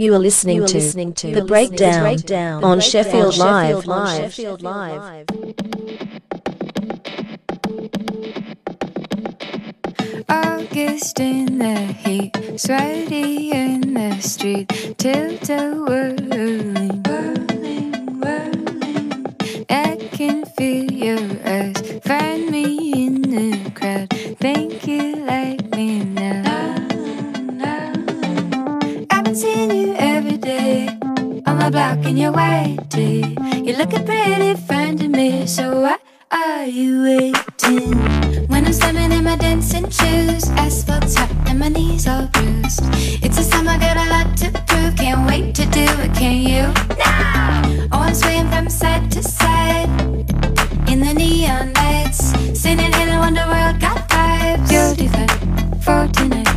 You are listening, you are to, listening to the breakdown, breakdown on Sheffield, Live. Live. Sheffield Live. August in the heat, sweaty in the street, tilted whirling, whirling, on my block and you're waiting. Eh? You're looking pretty fine to me, so why are you waiting? When I'm standing in my dancing shoes, asphalt's hot and my knees all bruised. It's a summer, got a lot to prove. Can't wait to do it, can you? Now! Oh, I'm swaying from side to side in the neon lights, singing in a wonder world, got vibes. You're divine for tonight.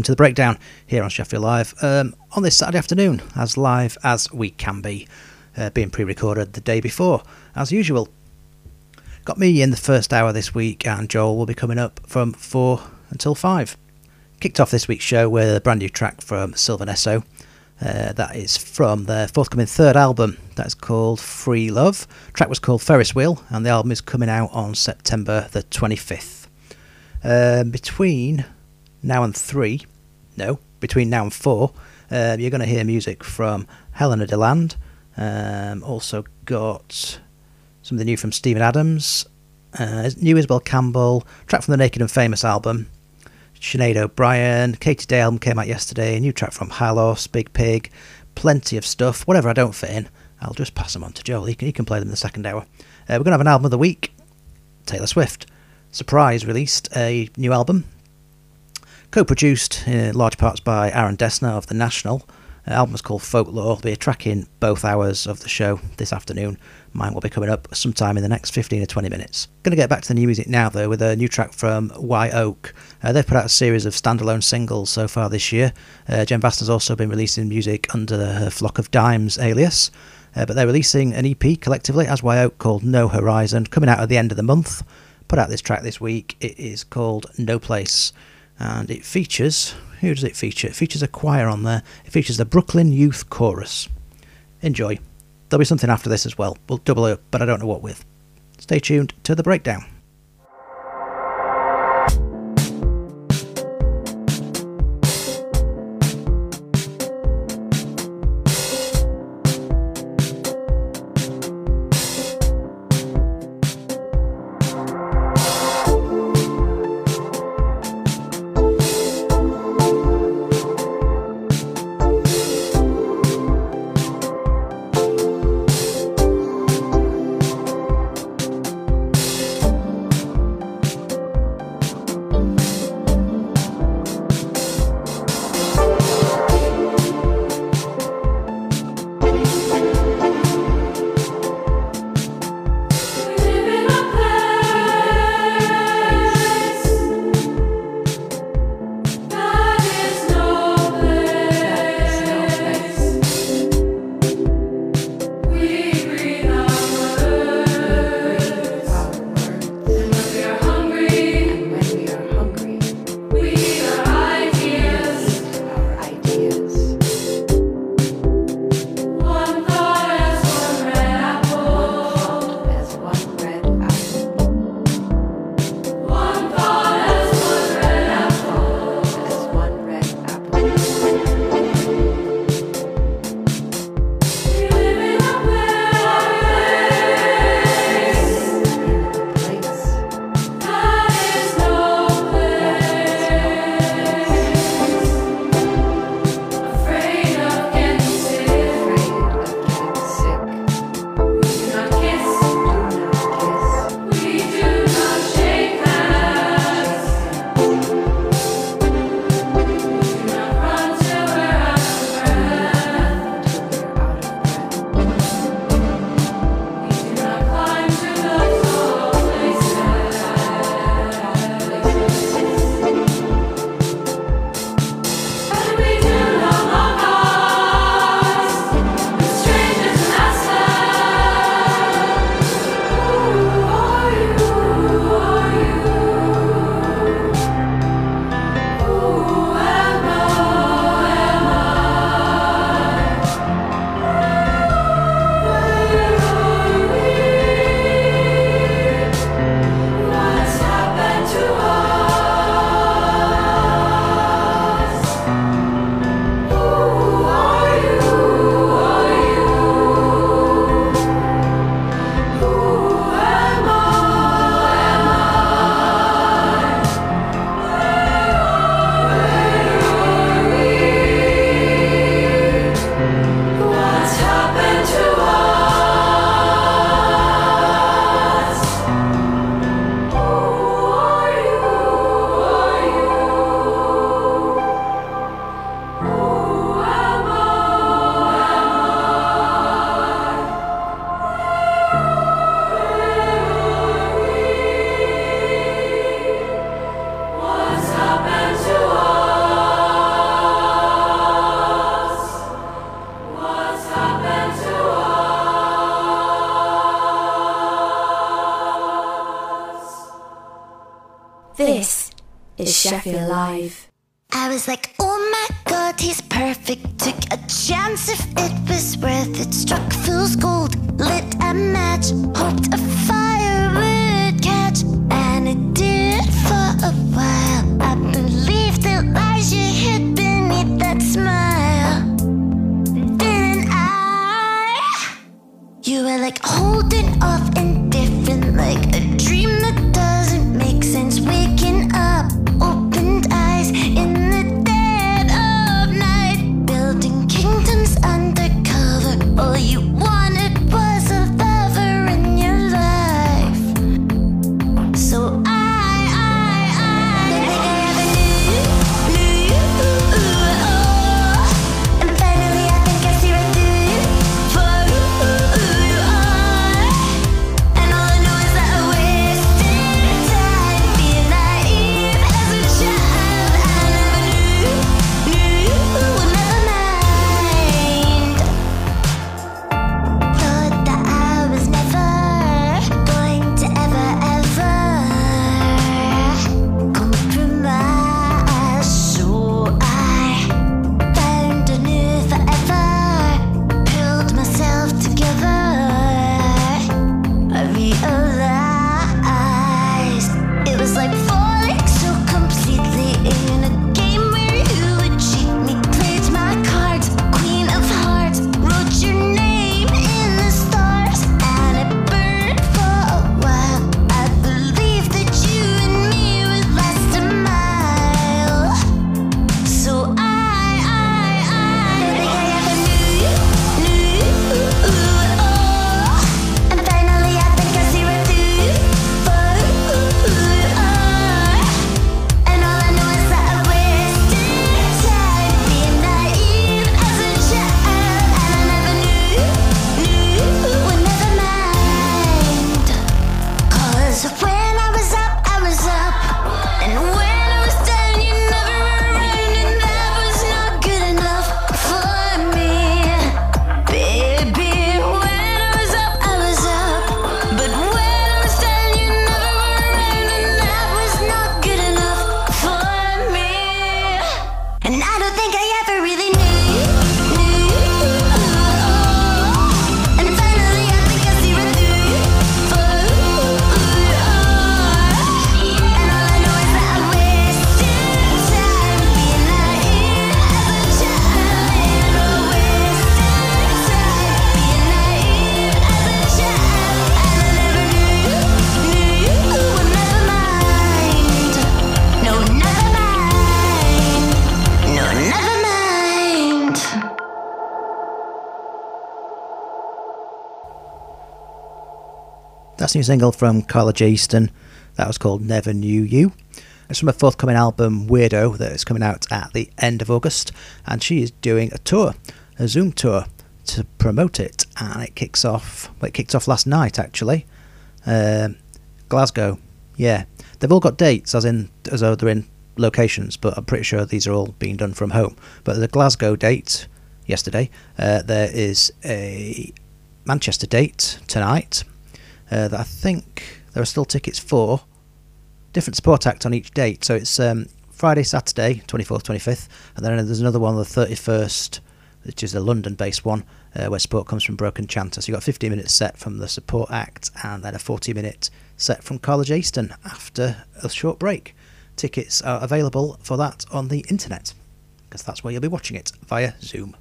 Welcome to the breakdown here on Sheffield Live. Um, on this Saturday afternoon, as live as we can be, uh, being pre recorded the day before, as usual. Got me in the first hour this week, and Joel will be coming up from 4 until 5. Kicked off this week's show with a brand new track from Sylvan Esso. Uh, that is from their forthcoming third album. That's called Free Love. track was called Ferris Wheel, and the album is coming out on September the 25th. Um, between now and three, no, between now and four, uh, you're going to hear music from Helena Deland. Um, also got something new from Steven Adams, uh, new Isobel Campbell, track from the Naked and Famous album. Sinead O'Brien, Katie Dey album came out yesterday, a new track from Hælos, Big Pig, plenty of stuff. Whatever I don't fit in, I'll just pass them on to Joel. He can, he can play them in the second hour. Uh, we're going to have an album of the week Taylor Swift. Surprise released a new album, co produced in large parts by Aaron Dessner of The National. The album is called Folklore. There'll be a track in both hours of the show this afternoon. Mine will be coming up sometime in the next 15 or 20 minutes. Going to get back to the new music now, though, with a new track from Wye Oak. Uh, they've put out a series of standalone singles so far this year. Uh, Jen Baston's also been releasing music under her Flock of Dimes alias. Uh, but they're releasing an EP collectively as Wye Oak called No Horizon, coming out at the end of the month. Put out this track this week. It is called No Place. And it features. Who does it feature? It features a choir on there. It features the Brooklyn Youth Chorus. Enjoy. There'll be something after this as well. We'll double up, but I don't know what with. Stay tuned to the breakdown. New single from Carla J Easton. That was called Never Knew You. It's from a forthcoming album, Weirdo, that is coming out at the end of August. And she is doing a tour, a Zoom tour, to promote it. And it kicks off, well, it kicked off last night actually. Um, Glasgow, yeah. They've all got dates, as in, as though they're in locations, but I'm pretty sure these are all being done from home. But the Glasgow date, yesterday, uh, there is a Manchester date tonight uh, that I think there are still tickets for. Different support act on each date. So it's um, Friday, Saturday, 24th, 25th, and then there's another one on the 31st, which is a London based one, uh, where support comes from Broken Chanter. So you've got a 15 minute set from the support act and then a 40 minute set from College Jaston after a short break. Tickets are available for that on the internet, because that's where you'll be watching it via Zoom.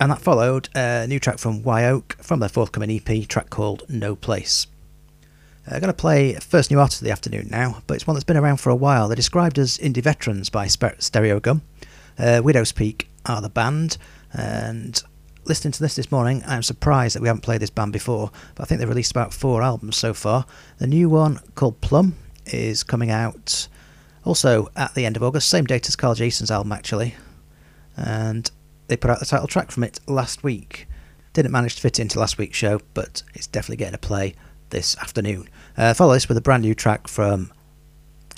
And that followed a new track from Wye Oak from their forthcoming EP, track called No Place. I'm going to play first new artist of the afternoon now, but it's one that's been around for a while. They're described as indie veterans by Stereogum. Uh, Widowspeak are the band, and listening to this this morning, I'm surprised that we haven't played this band before, but I think they've released about four albums so far. The new one, called Plum, is coming out also at the end of August, same date as Carla J Easton's album actually, and they put out the title track from it last week. Didn't manage to fit into last week's show, but it's definitely getting a play this afternoon. Uh, follow this with a brand new track from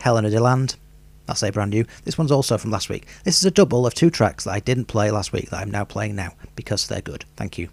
Helena Deland. I'll say brand new. This one's also from last week. This is a double of two tracks that I didn't play last week that I'm now playing now because they're good. Thank you.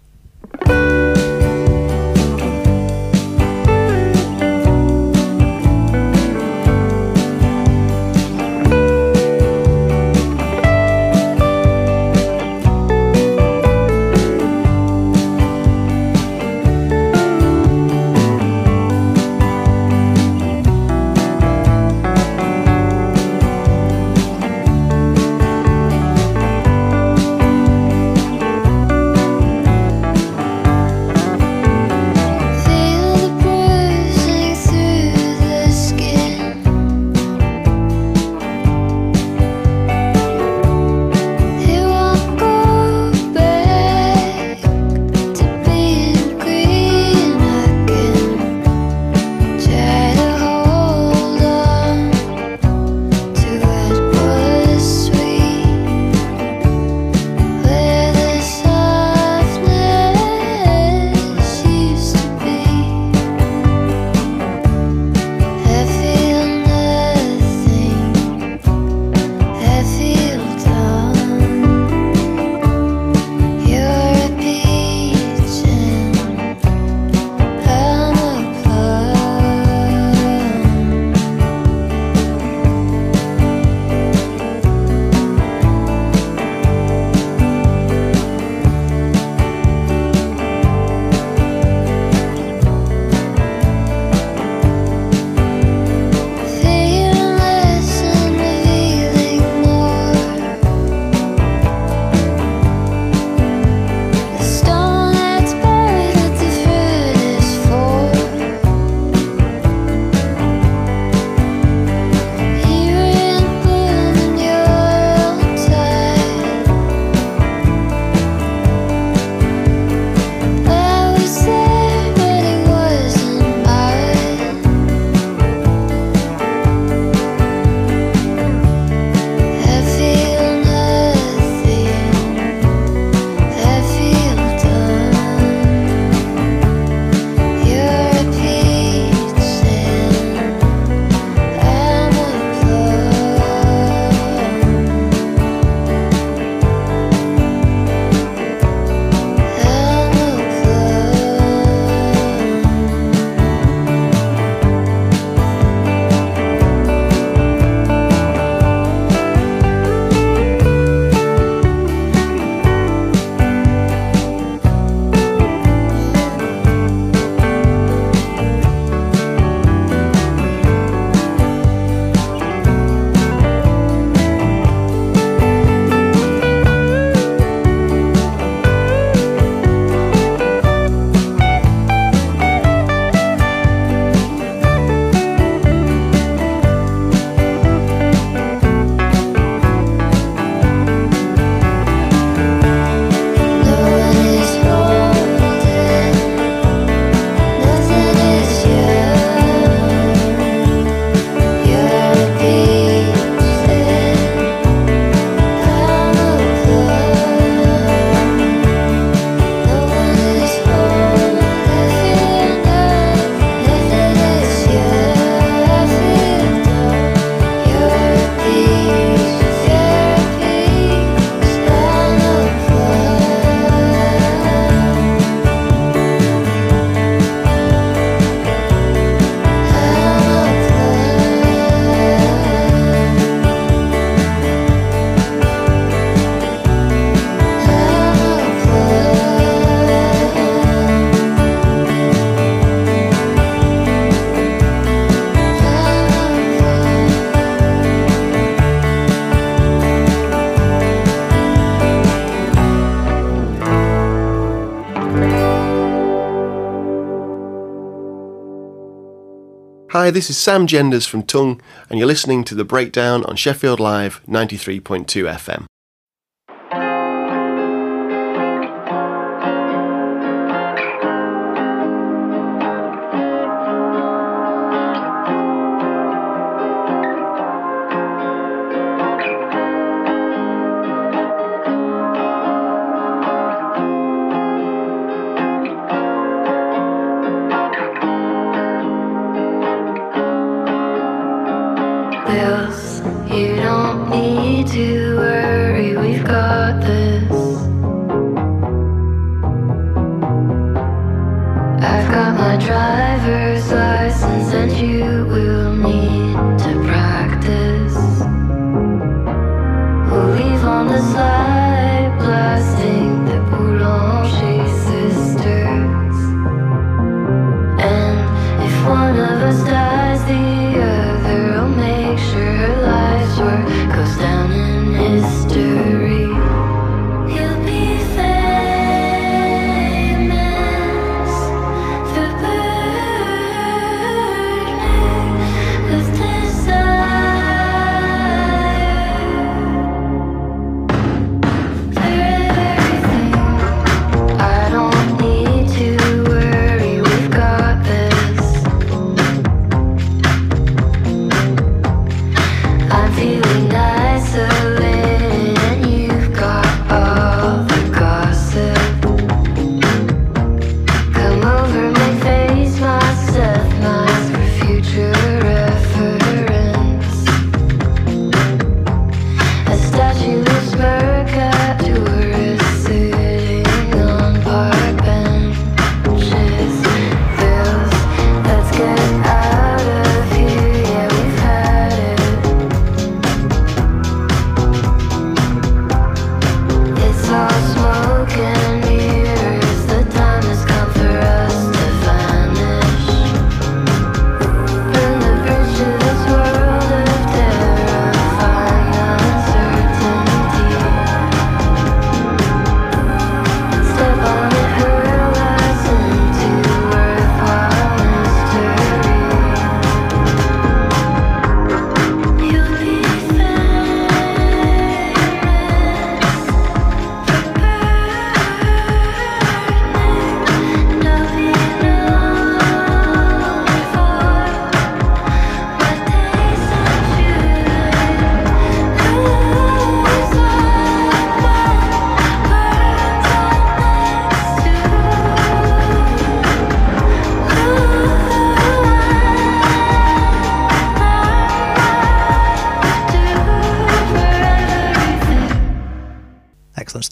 Hi, this is Sam Genders from Tunng, and you're listening to The Breakdown on Sheffield Live 93.2 FM.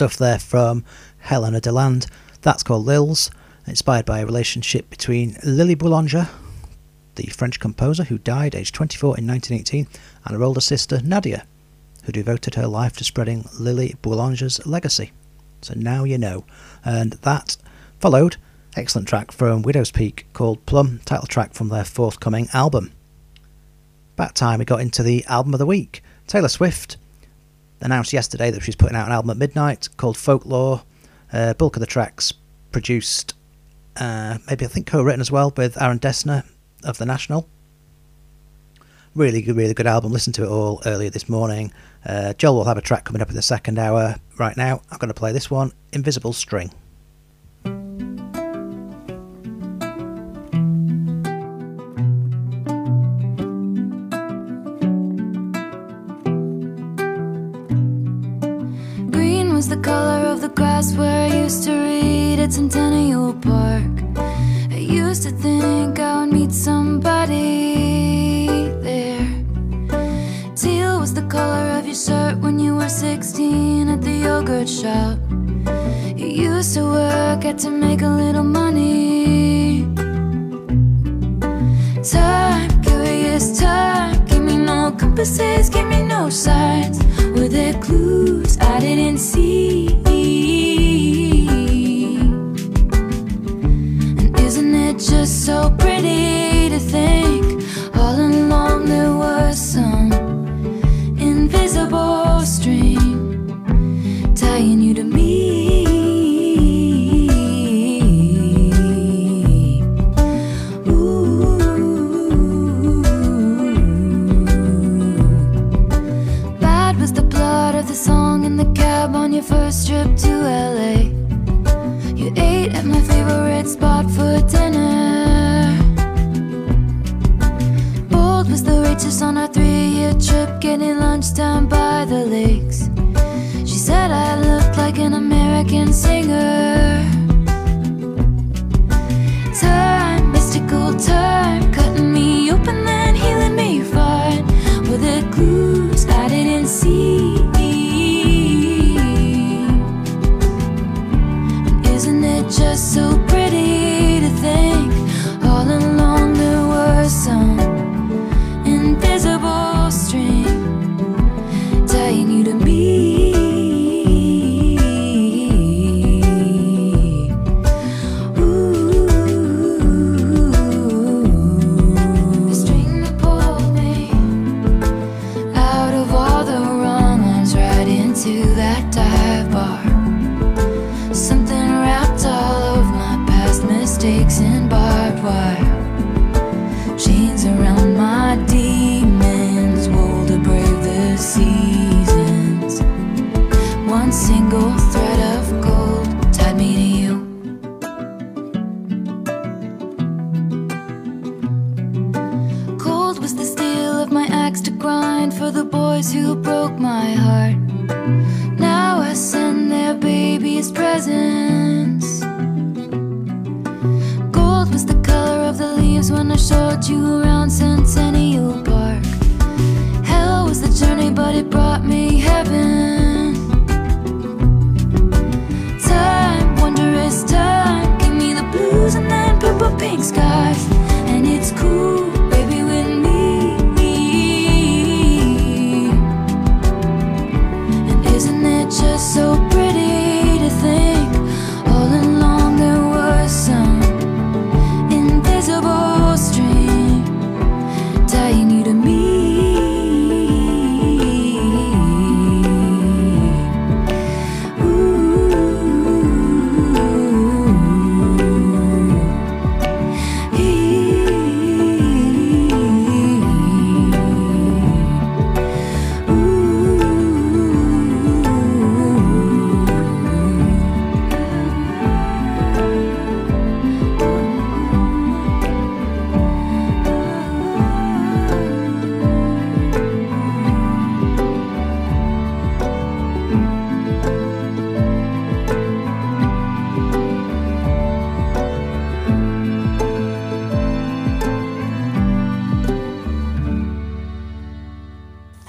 Stuff there from Helena Deland. That's called Lylz, inspired by a relationship between Lily Boulanger, the French composer who died aged 24 in 1918, and her older sister Nadia, who devoted her life to spreading Lily Boulanger's legacy. So now you know. And that followed excellent track from Widowspeak called Plum, title track from their forthcoming album. About time we got into the album of the week. Taylor Swift announced yesterday that she's putting out an album at midnight called Folklore. Uh, bulk of the tracks produced, uh, maybe I think co-written as well with Aaron Dessner of the National. Really really good album. Listen to it all earlier this morning. Uh, Joel will have a track coming up in the second hour. Right now, I'm going to play this one, Invisible String. Was the color of the grass where I used to read at Centennial Park. I used to think I would meet somebody there. Teal was the color of your shirt when you were 16 at the yogurt shop. You used to work at to make a little money. Time, curious time, give me no compasses, give me no signs. Were there clues I didn't see? Just so pretty singer.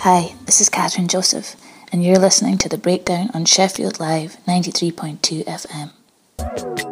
Hi, this is Catherine Joseph, and you're listening to the breakdown on Sheffield Live 93.2 FM.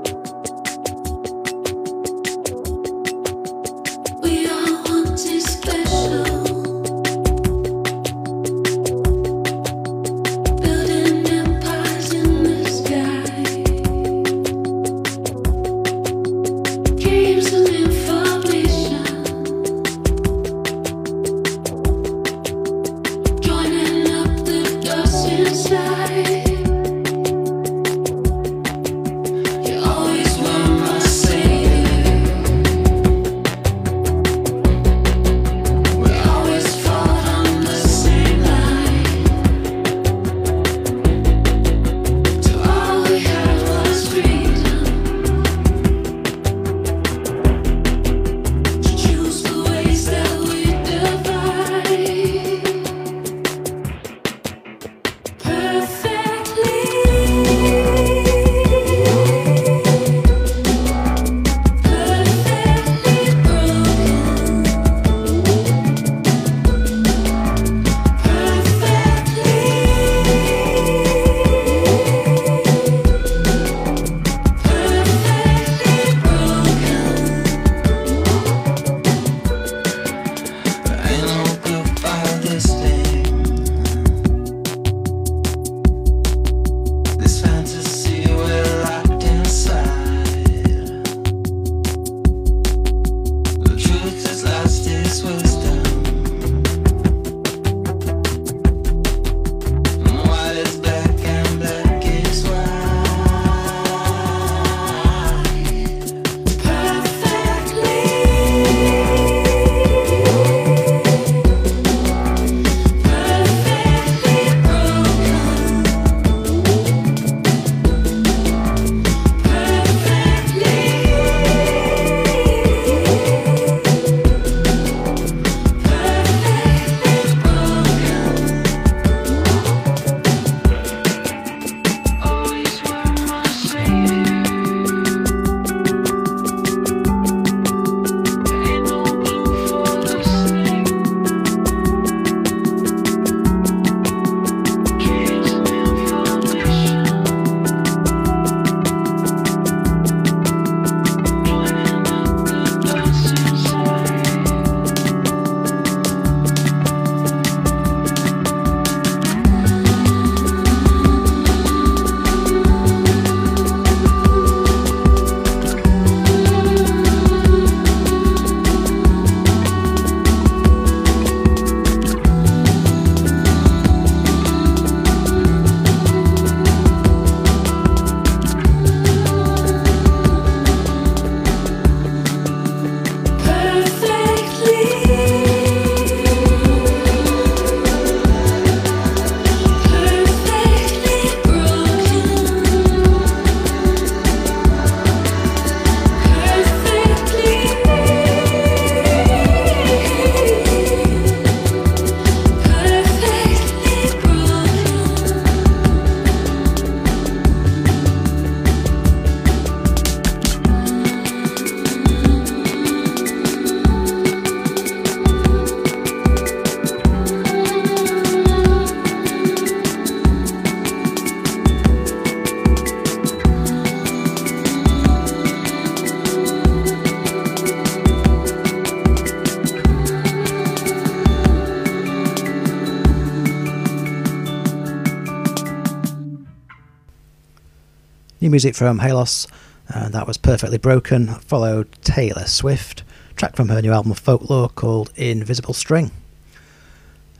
New music from Hælos, and that was Perfectly Broken, followed Taylor Swift, track from her new album Folklore called Invisible String.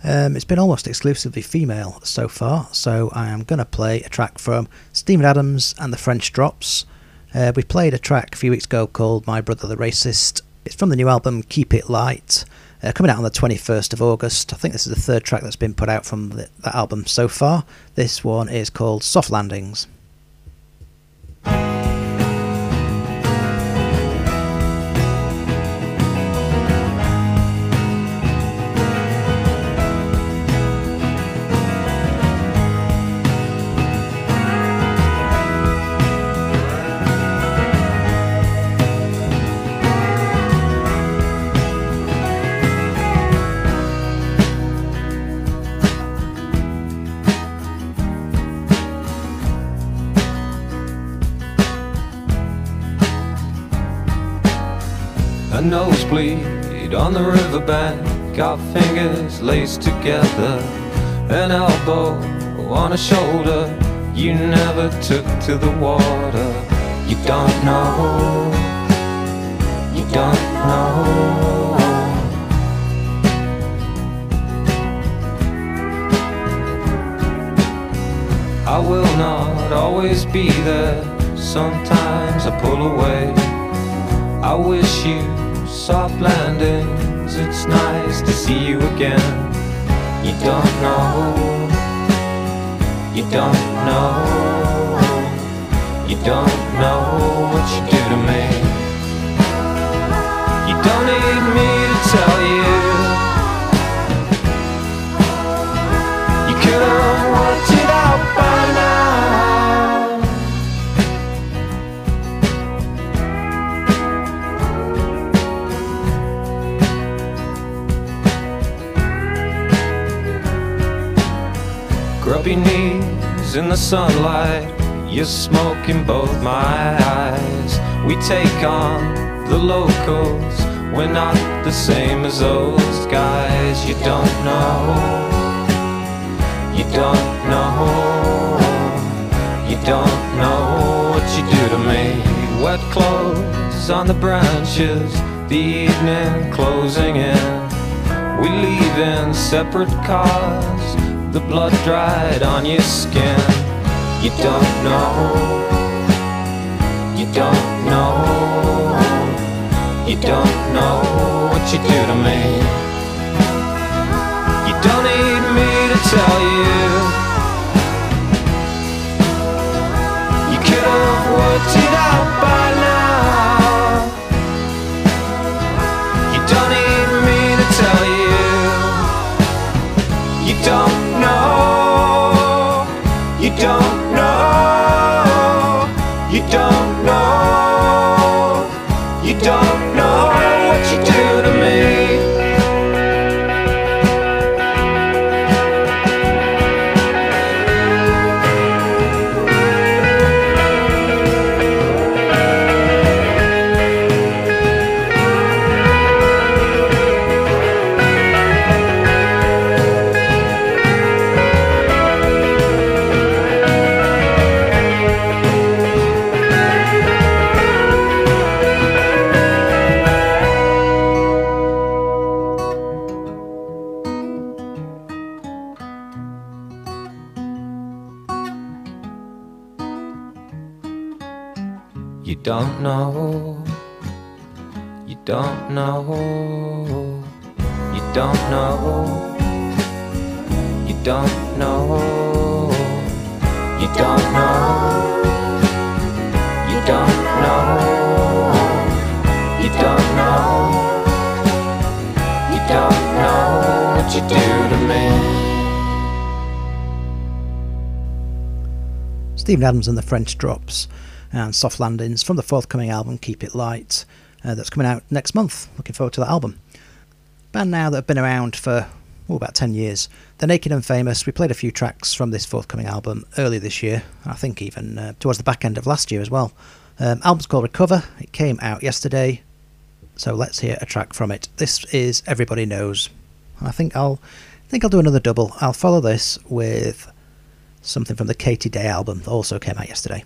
Um, it's been almost exclusively female so far, so I am going to play a track from Steven Adams and the French Drops. Uh, we played a track a few weeks ago called My Brother the Racist. It's from the new album Keep It Light, uh, coming out on the 21st of August. I think this is the third track that's been put out from the, that album so far. This one is called Soft Landings. A nosebleed on the riverbank, our fingers laced together, an elbow on a shoulder. You never took to the water. You don't know. You don't know. I will not always be there. Sometimes I pull away. I wish you soft landings. It's nice to see you again. You don't know. You don't know. You don't know what you do to me. You don't need me to tell you. You could have worked it out by now. Grubby knees in the sunlight, you're smoking both my eyes. We take on the locals, we're not the same as those guys. You don't know, you don't know, you don't know what you do to me. Wet clothes on the branches, the evening closing in. We leave in separate cars, the blood dried on your skin. You don't know, you don't know, you don't know what you do to me. You don't need me to tell you. You could have worked it out by now. Steven Adams and the French Drops and Soft Landings from the forthcoming album Keep It Light uh, that's coming out next month. Looking forward to that album. Band now that have been around for oh, about 10 years. They're Naked and Famous. We played a few tracks from this forthcoming album earlier this year, I think even uh, towards the back end of last year as well. Um, album's called Recover. It came out yesterday, so let's hear a track from it. This is Everybody Knows. I think I'll I think I'll do another double. I'll follow this with something from the Katie Dey album that also came out yesterday.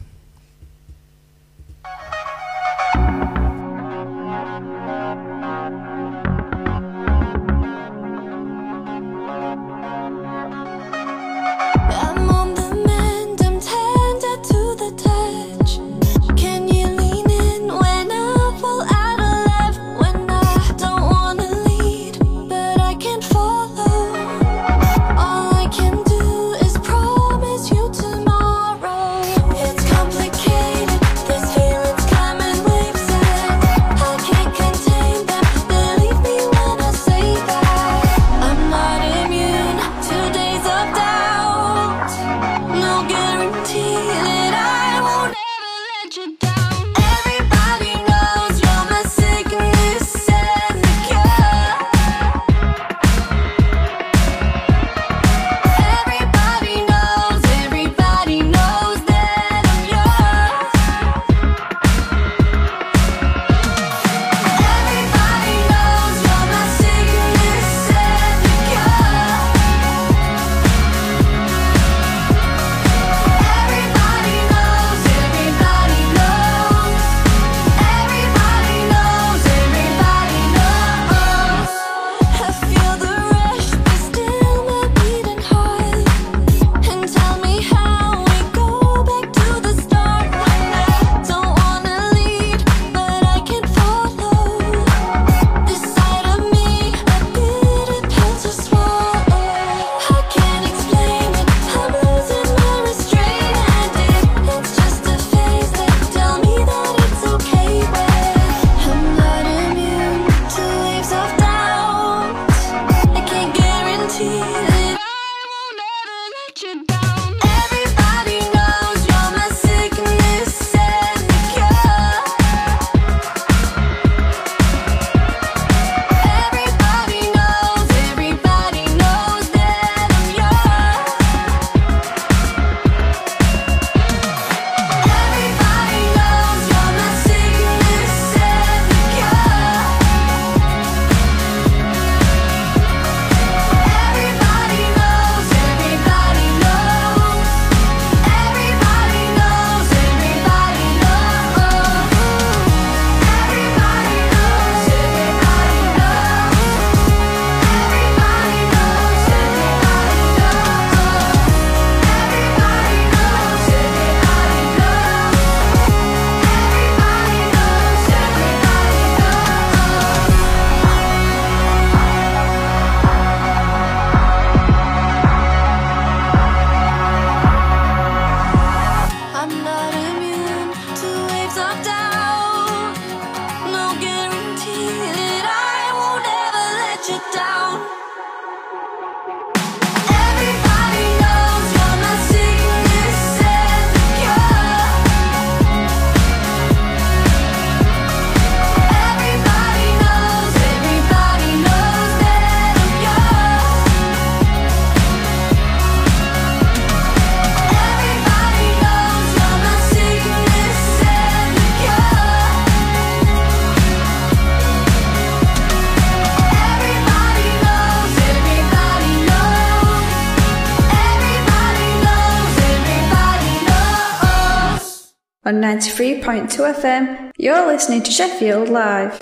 93.2 FM, you're listening to Sheffield Live.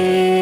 Leaving,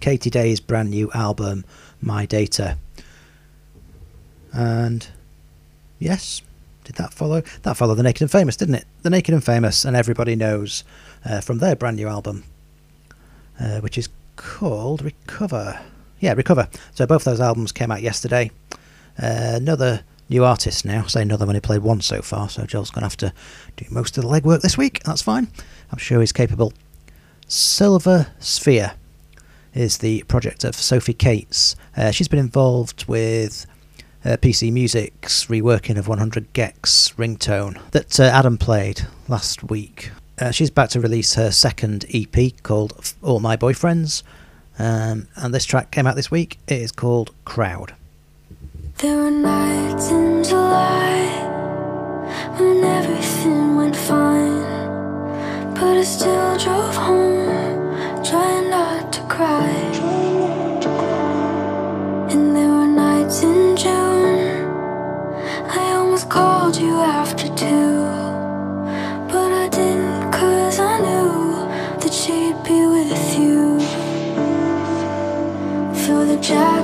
Katie Dey's brand new album, My Data. And yes, did that follow? That followed The Naked and Famous, didn't it? The Naked and Famous, and everybody knows uh, from their brand new album, uh, which is called Recover. Yeah, Recover. So both those albums came out yesterday. Uh, another new artist now. Say another one he played one so far, so Joel's going to have to do most of the legwork this week. That's fine. I'm sure he's capable. Silver Sphere is the project of Sophie Cates. Uh, she's been involved with uh, PC Music's reworking of 100 gecs ringtone that uh, Adam played last week. Uh, she's about to release her second EP called All My Boyfriends, um, and this track came out this week. It is called Crowd. There were nights in July when everything went fine, but I still drove home, trying not to cry. And there were nights in June, I almost called you after two, but I didn't cause I knew that she'd be with you. Feel the jacket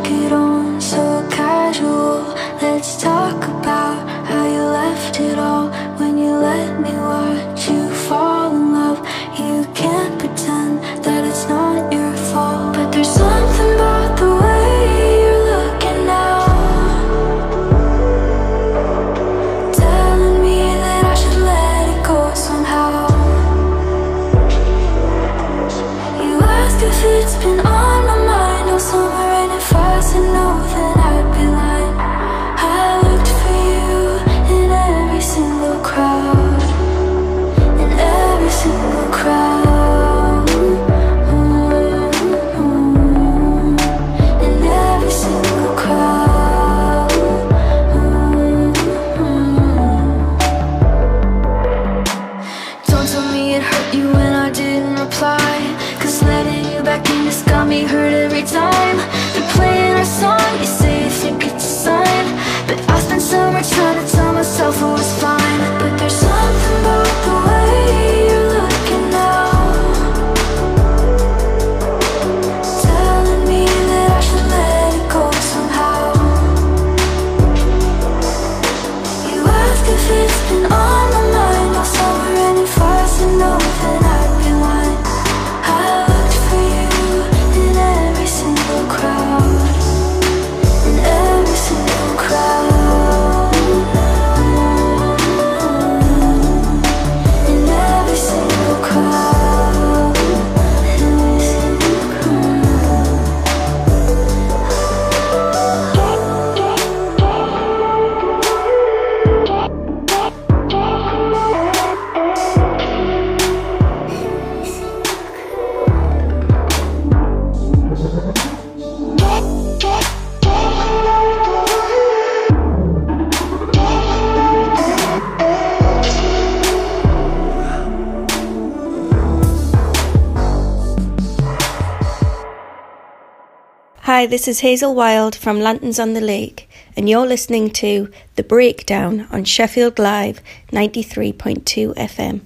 Hi, this is Hazel Wilde from Lanterns on the Lake, and you're listening to The Breakdown on Sheffield Live 93.2 FM.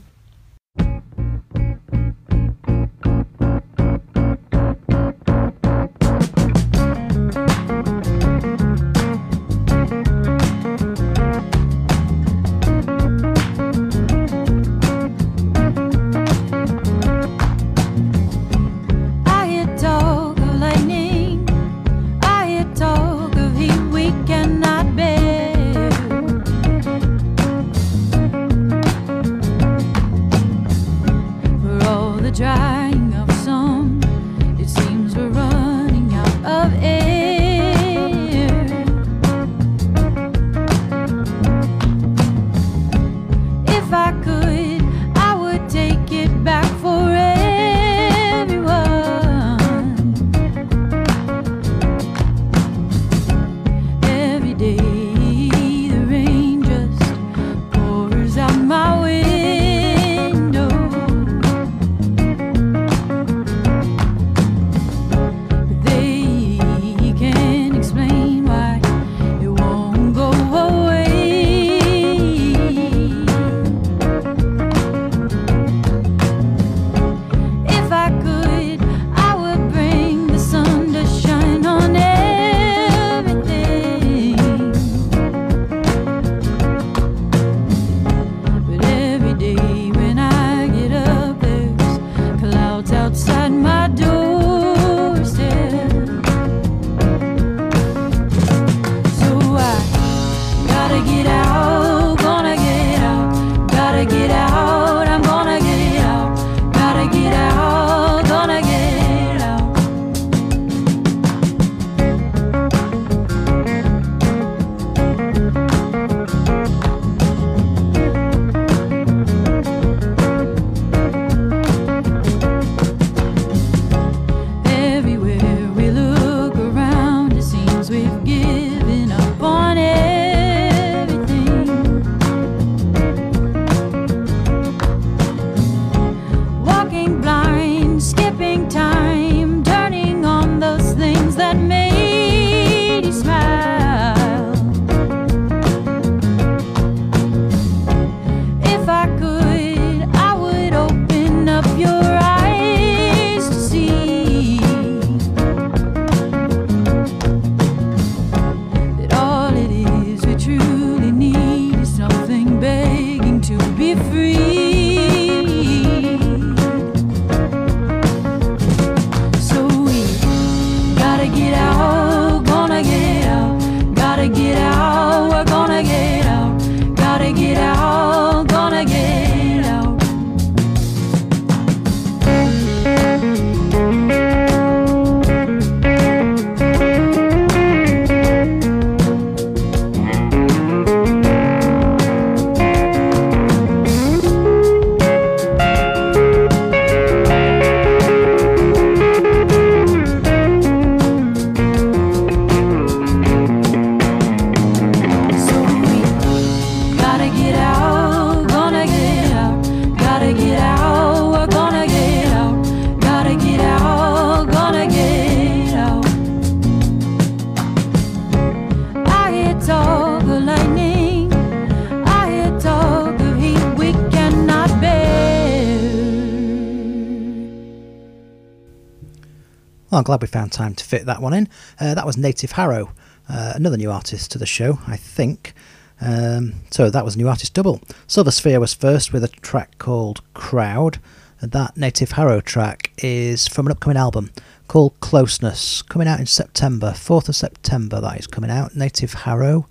Glad we found time to fit that one in. Uh, that was Native Harrow, uh, another new artist to the show, I think. Um, so that was new artist double. Silver Sphere was first with a track called Crowd. That Native Harrow track is from an upcoming album called Closeness, coming out in September, 4th of September. That is coming out. Native Harrow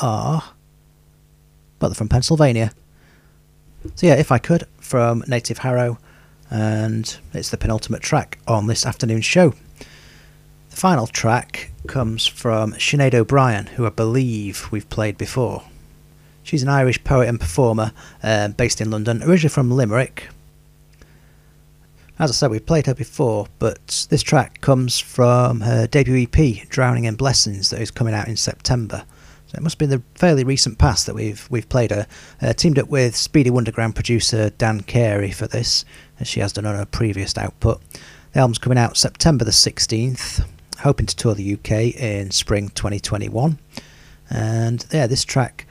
are, but they're from Pennsylvania. So yeah, if I could, from Native Harrow, and it's the penultimate track on this afternoon's show. The final track comes from Sinead O'Brien, who I believe we've played before. She's an Irish poet and performer um, based in London, originally from Limerick. As I said, we've played her before, but this track comes from her debut EP, Drowning in Blessings, that is coming out in September. So it must be in the fairly recent past that we've we've played her. Uh, teamed up with Speedy Wonderground producer Dan Carey for this, as she has done on her previous output. The album's coming out September the 16th, hoping to tour the UK in spring 2021. And yeah, this track,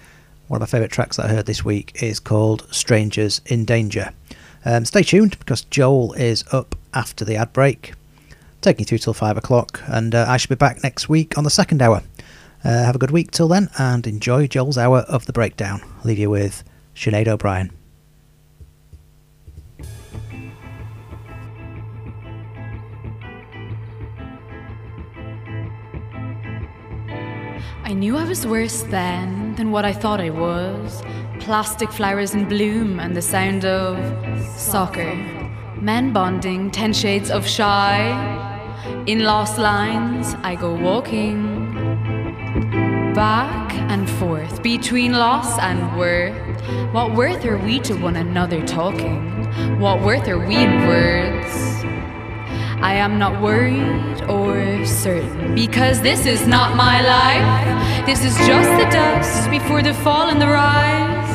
one of my favourite tracks that I heard this week, is called Strangers in Danger. Um, stay tuned because Joel is up after the ad break, taking you through till 5 o'clock, and uh, I shall be back next week on the second hour. Uh, have a good week till then, and enjoy Joel's hour of the breakdown. I'll leave you with Sinead O'Brien. I knew I was worse then than what I thought I was. Plastic flowers in bloom and the sound of soccer. Men bonding, ten shades of shy. In lost lines, I go walking. Back and forth between loss and worth. What worth are we to one another talking? What worth are we in words? I am not worried or certain because this is not my life. This is just the dust before the fall and the rise.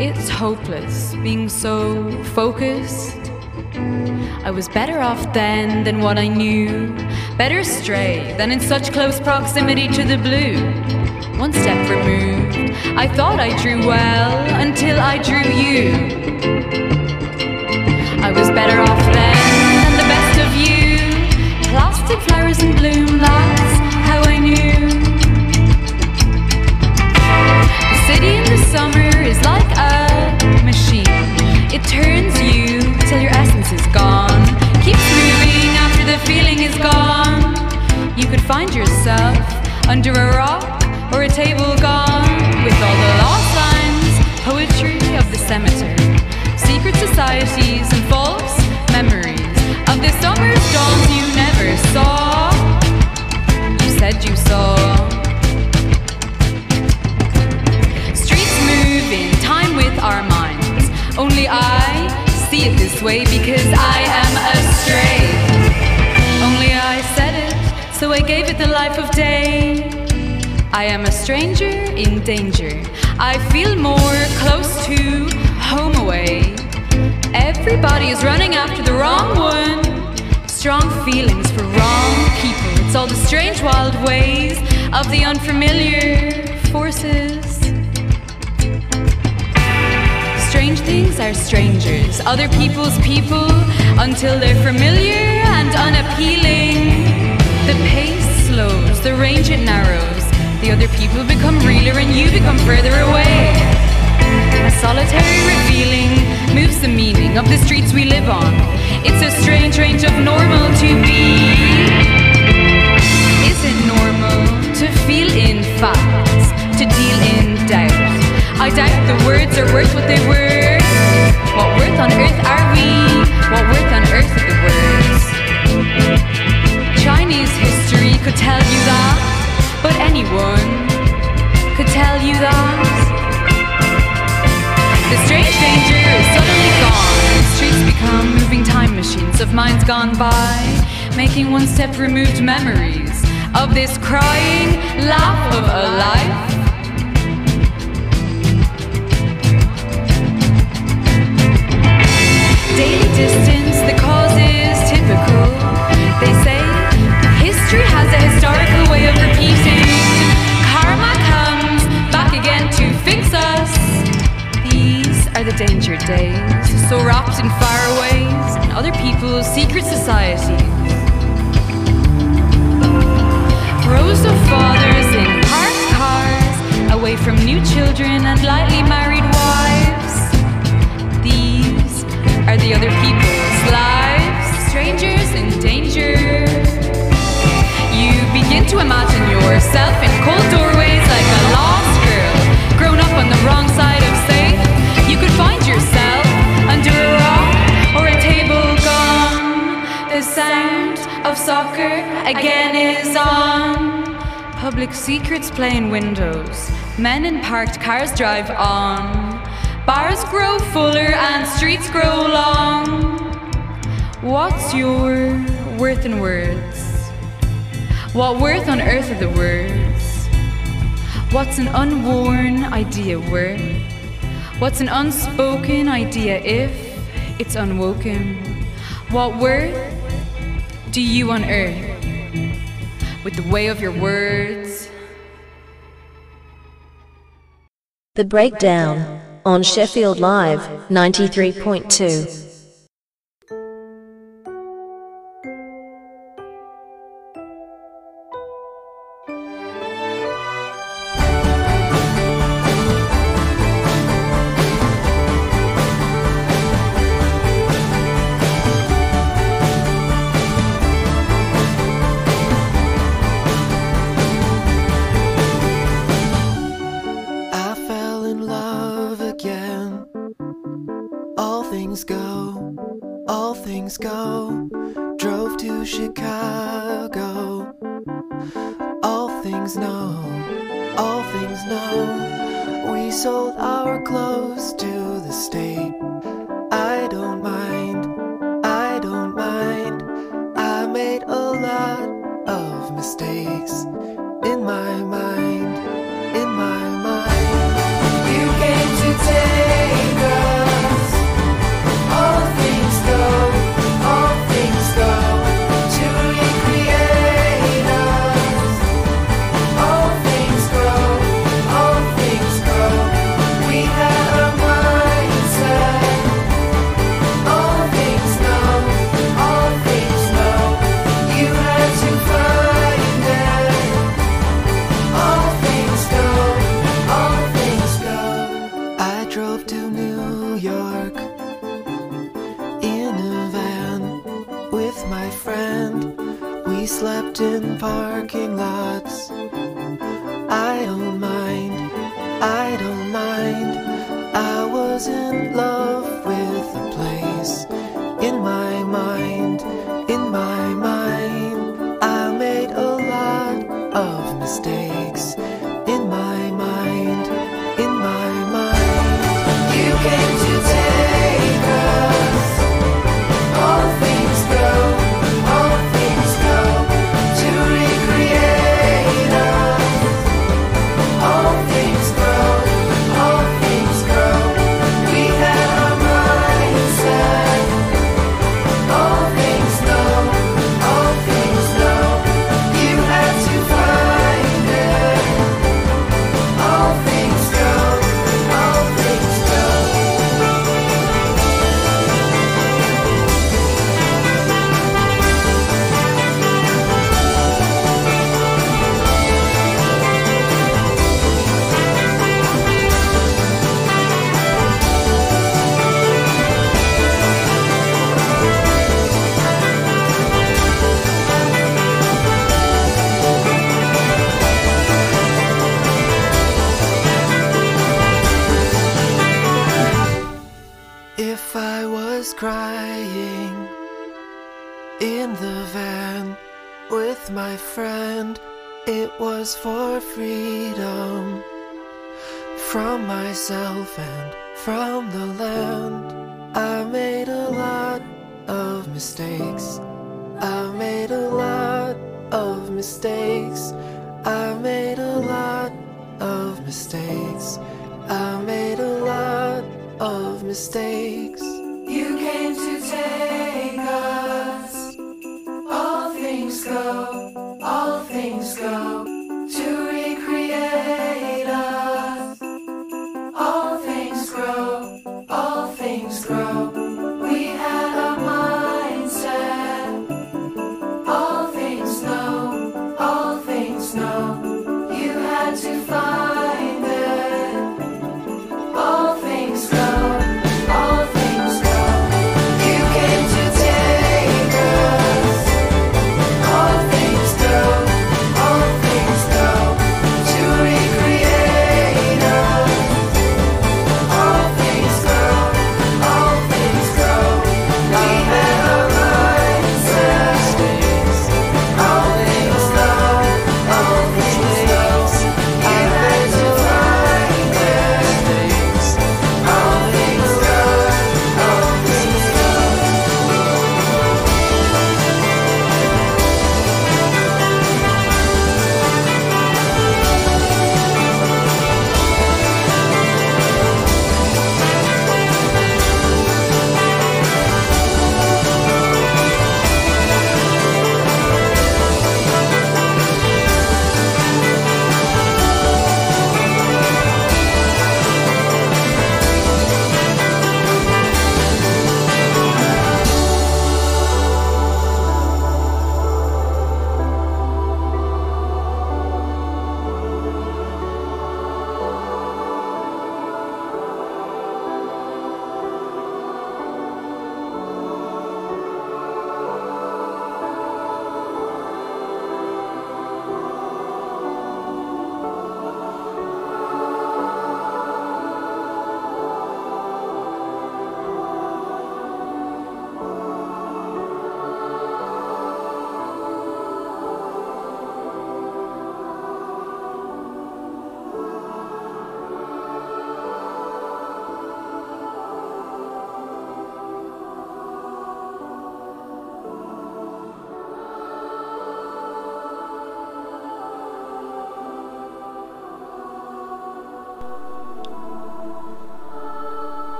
It's hopeless being so focused. I was better off then than what I knew. Better stray than in such close proximity to the blue. One step removed, I thought I drew well until I drew you. I was better off Plastic flowers in bloom, that's how I knew. The city in the summer is like a machine. It turns you till your essence is gone. Keeps moving after the feeling is gone. You could find yourself under a rock or a table gone with all the lost signs, poetry of the cemetery, secret societies and false memories of the summer's dawns you never saw. You said you saw. Streets move in time with our minds. Only I see it this way because I am astray. Only I said it, so I gave it the life of day. I am a stranger in danger. I feel more close to home away. Everybody is running after the wrong one. Strong feelings for wrong people. It's all the strange, wild ways of the unfamiliar forces. Strange things are strangers, other people's people, until they're familiar and unappealing. The pace slows, the range it narrows. The other people become realer and you become further away. A solitary revealing moves the meaning of the streets we live on. It's a strange range of normal to be. Is it normal to feel in facts, to deal in doubt? I doubt the words are worth what they were. What worth on earth are we? What worth on earth are the words? Chinese history could tell you that, but anyone could tell you that. The strange danger is suddenly gone. Streets become moving time machines of minds gone by, making one step removed memories of this crying laugh of a life. Daily distance, the cause is typical. They say history has a historical way of repeating. The danger days, so wrapped in faraways and other people's secret societies. rows of fathers in parked cars, away from new children and lightly married wives. These are the other people's lives, strangers in danger. You begin to imagine yourself in cold doorways like a lost girl, grown up on the wrong side find yourself under a rock or a table gone. The sound of soccer again is on. Public secrets play in windows. Men in parked cars drive on. Bars grow fuller and streets grow long. What's your worth in words? What worth on earth are the words? What's an unworn idea worth? What's an unspoken idea if it's unwoken? What worth do you unearth with the way of your words? The Breakdown on Sheffield Live 93.2. You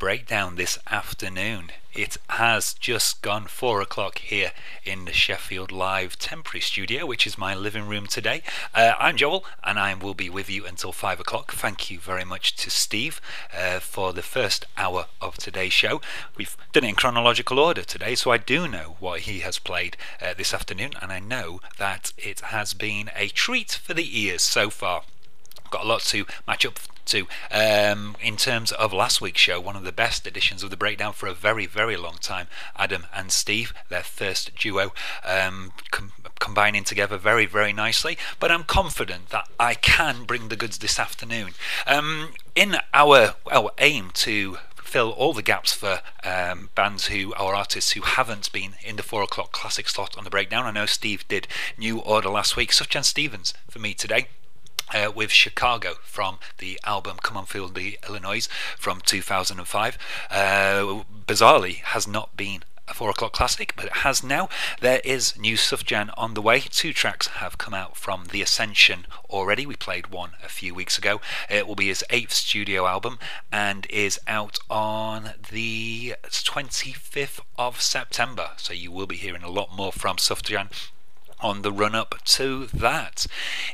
breakdown this afternoon. It has just gone four o'clock here in the Sheffield Live temporary studio, which is my living room today. Uh, I'm Joel, and I will be with you until five o'clock. Thank you very much to Steve uh, for the first hour of today's show. We've done it in chronological order today, so I do know what he has played uh, this afternoon, and I know that it has been a treat for the ears so far got a lot to match up to. Um, in terms of last week's show, one of the best editions of the breakdown for a very, very long time. Adam and Steve, their first duo, um, com- combining together very, very nicely. But I'm confident that I can bring the goods this afternoon. Um, in our, our aim to fill all the gaps for um, bands who or artists who haven't been in the four o'clock classic slot on the breakdown. I know Steve did New Order last week, Sufjan Stevens for me today uh, with Chicago from the album Come On Feel the Illinoise from 2005. Uh, bizarrely, has not been a 4 o'clock classic, but it has now. There is new Sufjan on the way. Two tracks have come out from The Ascension already. We played one a few weeks ago. It will be his eighth studio album and is out on the 25th of September. So you will be hearing a lot more from Sufjan on the run up to that.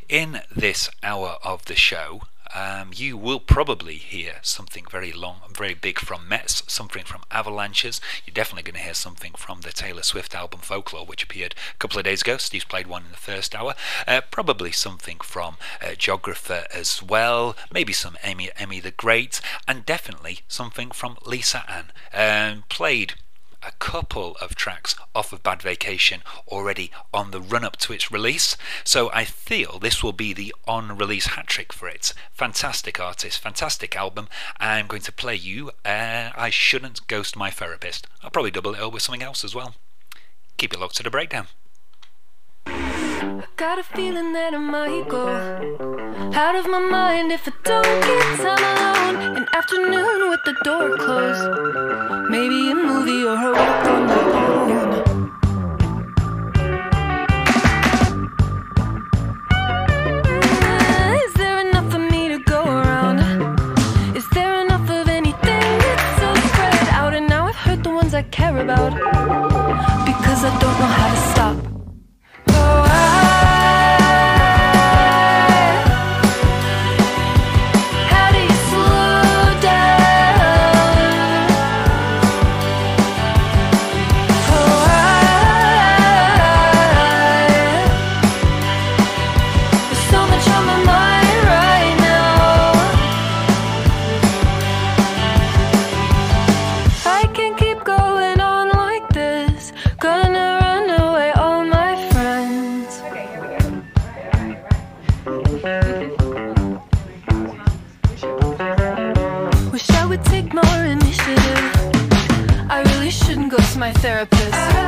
In this hour of the show, um, you will probably hear something very long, very big from Metz, something from Avalanches. You're definitely going to hear something from the Taylor Swift album Folklore, which appeared a couple of days ago. Steve's played one in the first hour. Uh, probably something from uh, Geographer as well. Maybe some Amy, Emmy the Great, and definitely something from Liza Anne. Um, played a couple of tracks off of Bad Vacation already on the run up to its release, so I feel this will be the on release hat trick for it. Fantastic artist, fantastic album. I'm going to play you uh, I Shouldn't Ghost My Therapist. I'll probably double it up with something else as well. Keep it locked to the breakdown. Got a feeling that I might go out of my mind if I don't get time alone. An afternoon with the door closed. Maybe a movie or a walk on my own. Mm, is there enough for me to go around? Is there enough of anything so spread out? And now I've hurt the ones I care about my therapist.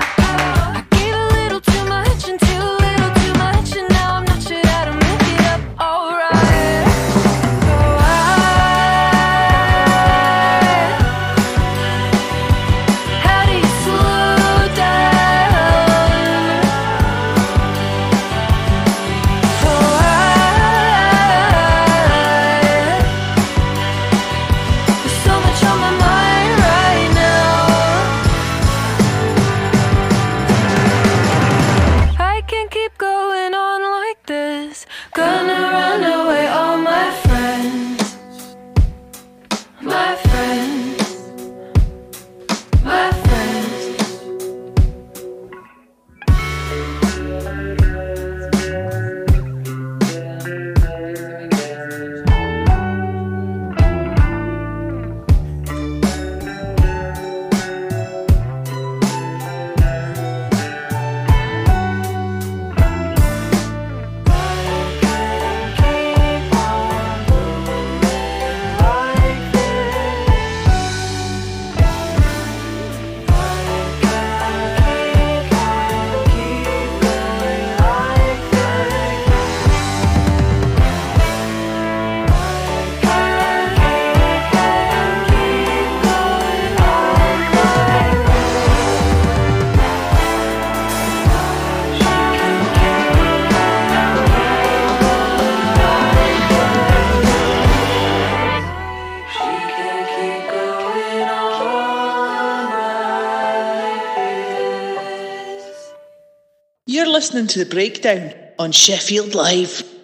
Listening to The Breakdown on Sheffield Live.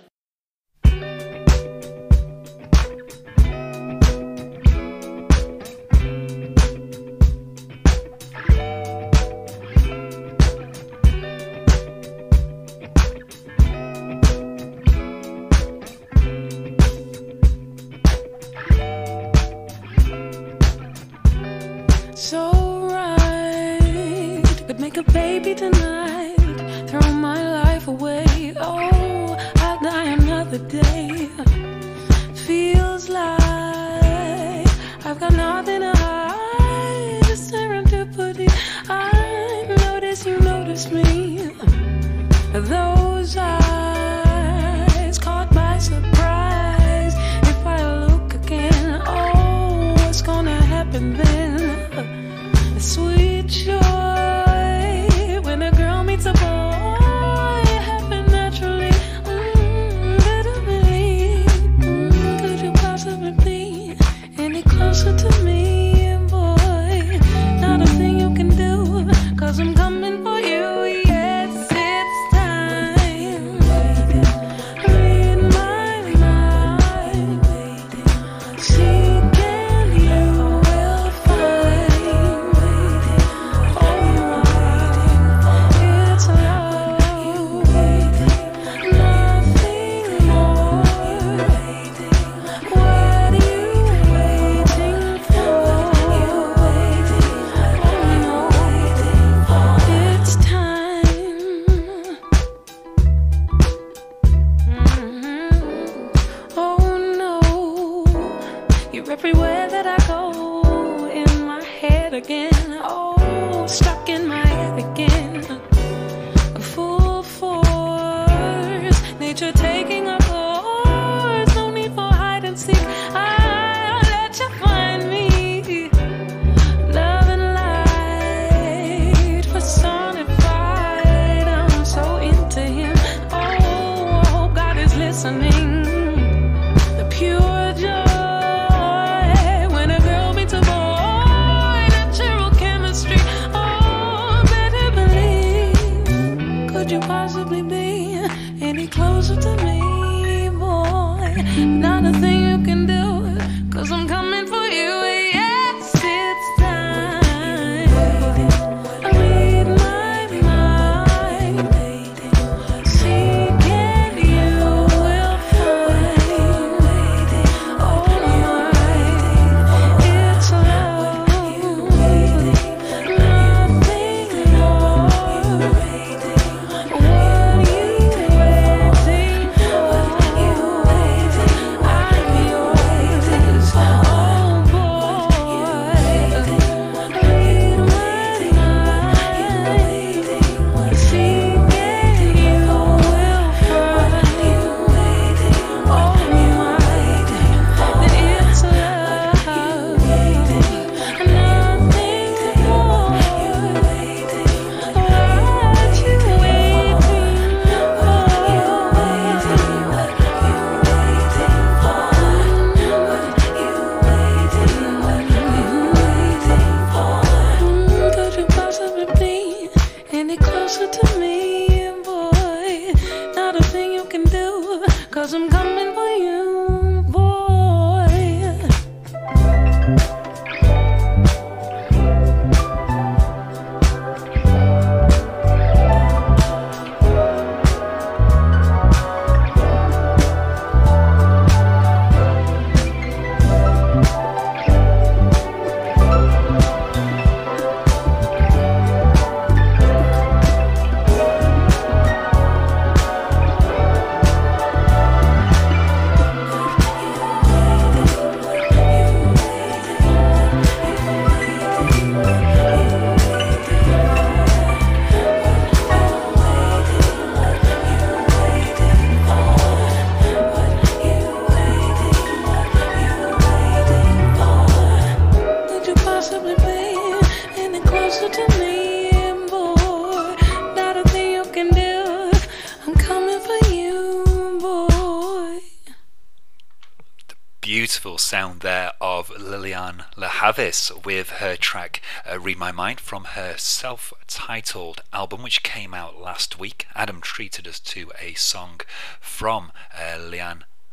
Havas with her track uh, Read My Mind from her self titled album, which came out last week. Adam treated us to a song from uh.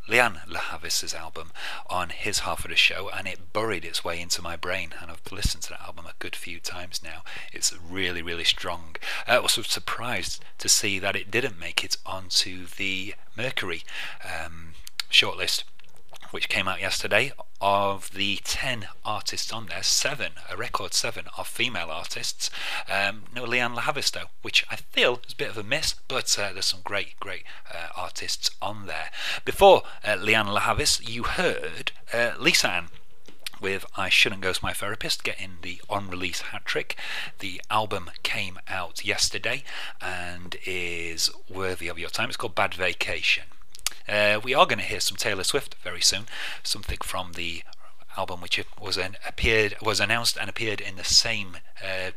Lianne La Havas's album on his half of the show, and it buried its way into my brain. And I've listened to that album a good few times now. It's really, really strong. I was surprised to see that it didn't make it onto the Mercury um, shortlist which came out yesterday, of the 10 artists on there, seven, a record seven, are female artists. Um, no Lianne La Havas, though, which I feel is a bit of a miss, but uh, there's some great, great uh, artists on there. Before uh, Lianne La Havas, you heard uh, Liza Anne with I Shouldn't Ghost My Therapist, getting the on release hat trick. The album came out yesterday and is worthy of your time. It's called Bad Vacation. Uh, we are going to hear some Taylor Swift very soon, something from the album which was an, appeared was announced and appeared in the same. Uh,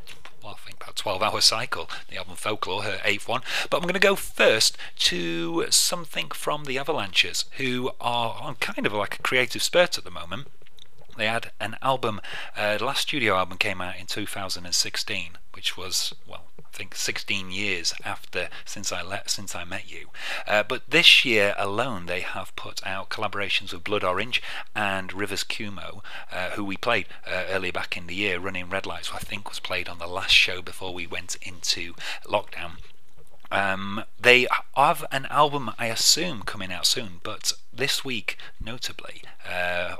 well, I think about 12 hour cycle, the album Folklore, her eighth one. But I'm going to go first to something from the Avalanches, who are on kind of like a creative spurt at the moment. They had an album, uh, the last studio album came out in 2016, which was, well, think 16 years after since I let since I met you. Uh, but this year alone, they have put out collaborations with Blood Orange and Rivers Cuomo, uh, who we played uh, earlier back in the year. Running Red Lights, who I think was played on the last show before we went into lockdown. Um, they have an album, I assume, coming out soon, but this week, notably, uh,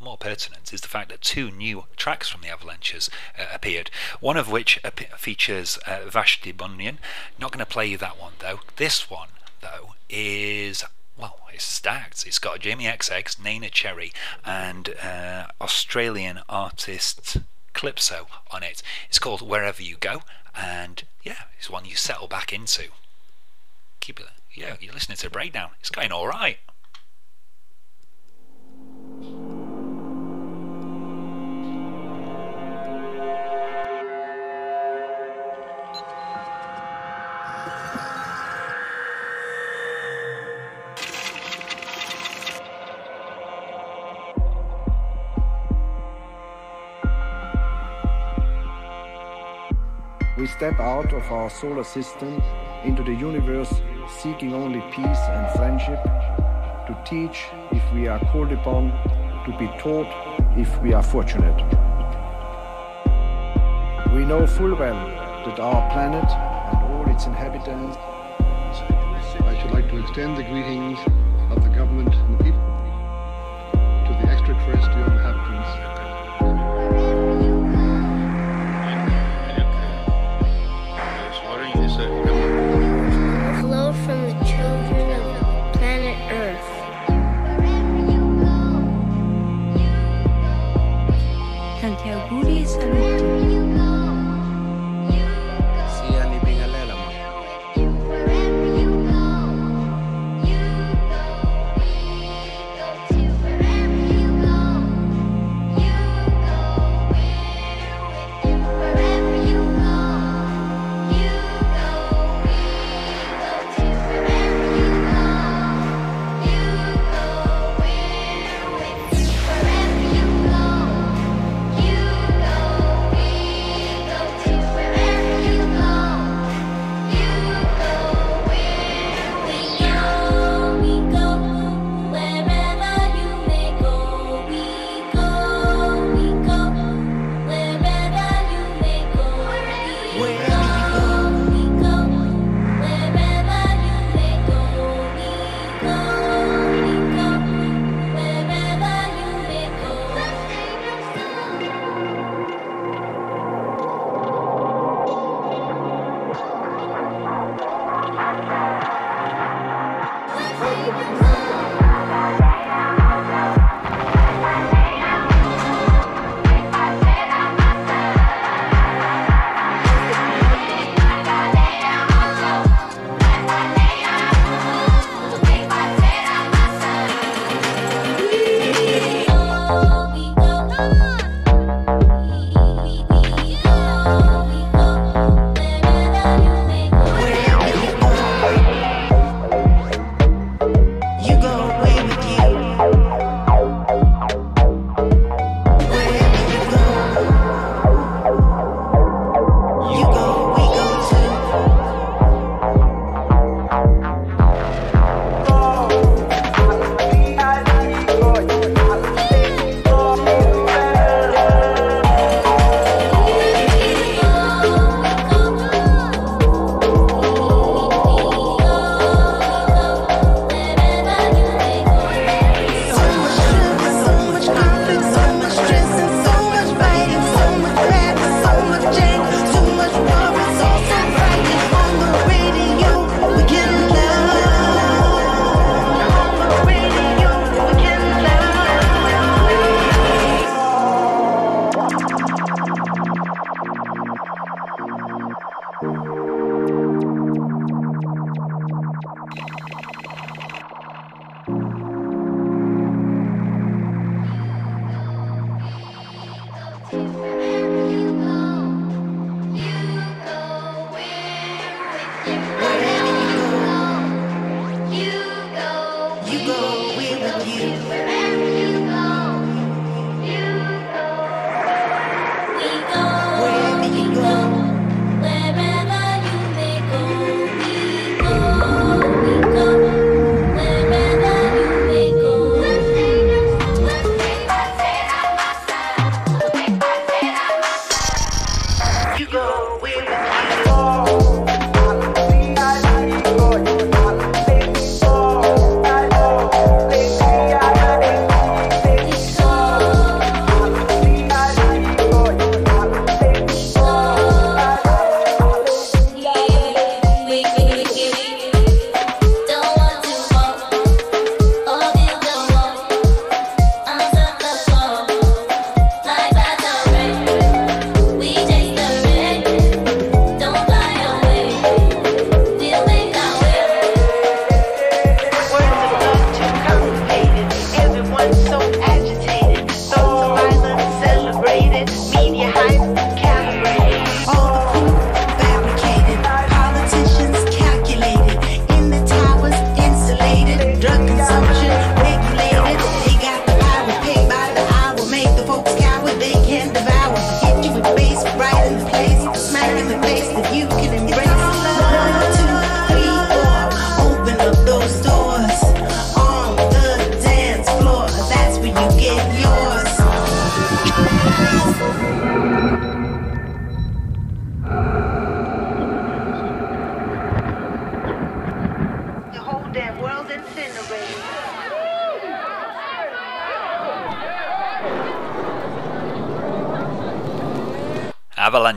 more pertinent is the fact that two new tracks from the Avalanches uh, appeared. One of which ap- features uh, Vashti Bunyan. Not going to play you that one though. This one though is well, it's stacked. It's got Jamie XX, Neneh Cherry, and uh, Australian artist CLYPSO on it. It's called Wherever You Go, and yeah, it's one you settle back into. Keep it. Yeah, you're listening to breakdown. It's going all We step out of our solar system into the universe seeking only peace and friendship, to teach if we are called upon, to be taught if we are fortunate. We know full well that our planet and all its inhabitants. I should like to extend the greetings of the government and the people to the extraterrestrial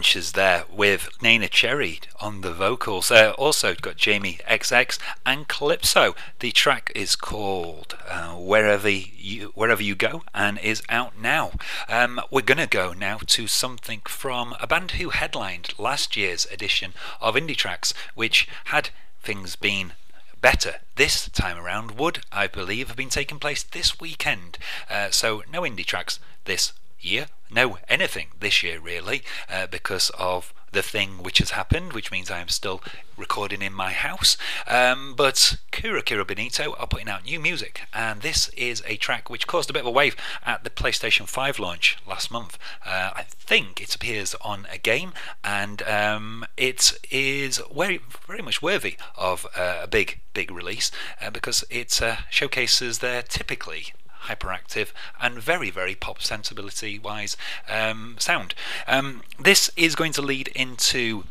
Avalanches there with Neneh Cherry on the vocals. Uh, also got Jamie XX and CLYPSO. The track is called uh, "Wherever You Wherever You Go" and is out now. Um, we're gonna go now to something from a band who headlined last year's edition of Indie Tracks, which had things been better this time around would, I believe, have been taking place this weekend. Uh, so no indie tracks this year, no anything this year really, uh, because of the thing which has happened, which means I am still recording in my house. Um, but Kero Kero Bonito are putting out new music, and this is a track which caused a bit of a wave at the PlayStation 5 launch last month. Uh, I think it appears on a game, and um, it is very, very much worthy of uh, a big, big release uh, because it uh, showcases their typically hyperactive and very very pop sensibility wise um, sound um, this is going to lead into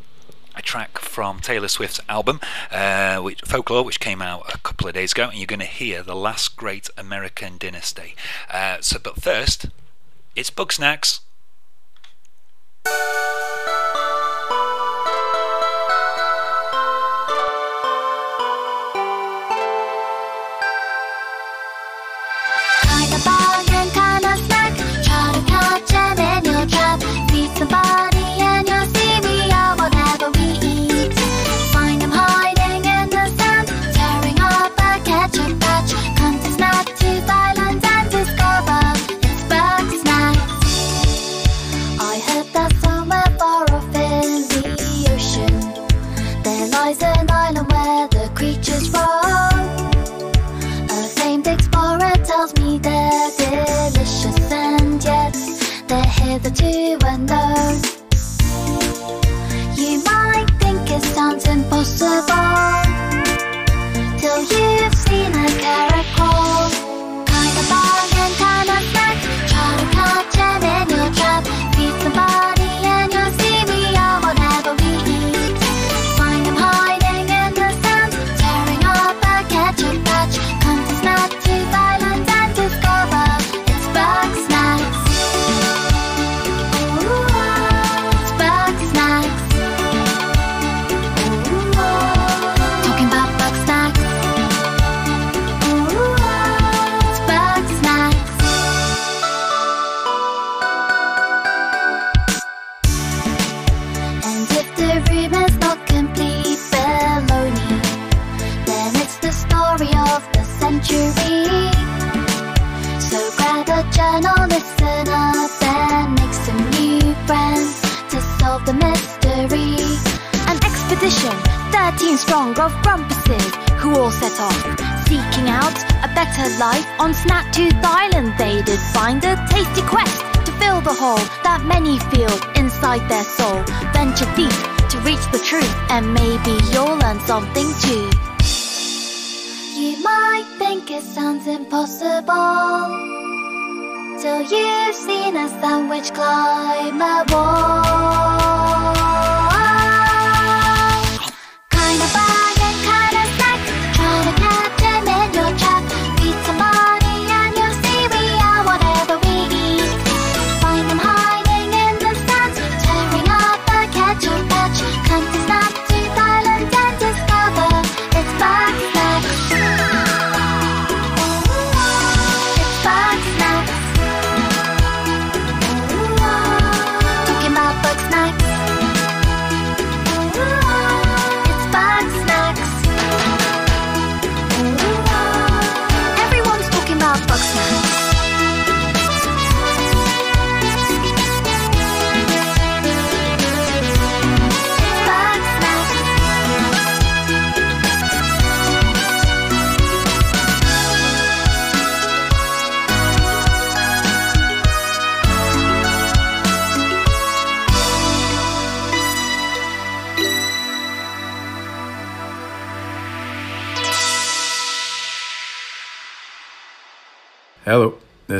a track from Taylor Swift's album, uh, which, Folklore, which came out a couple of days ago, and you're going to hear the last great American dynasty. Uh, so, but first, it's Bugsnax. Kinda they're hitherto unknown. You might think it sounds impossible till you've seen a caracol. Expedition, 13 strong of grumpuses who all set off, seeking out a better life on Snaktooth Island. They did find a tasty quest to fill the hole that many feel inside their soul. Venture deep to reach the truth, and maybe you'll learn something too. You might think it sounds impossible till you've seen a sandwich climb a wall. find the.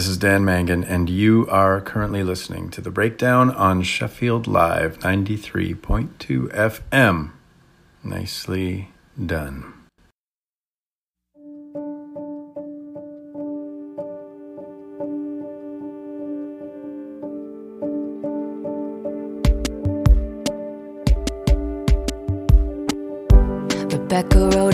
This is Dan Mangan, and you are currently listening to the breakdown on Sheffield Live 93.2 FM. Nicely done. Rebecca wrote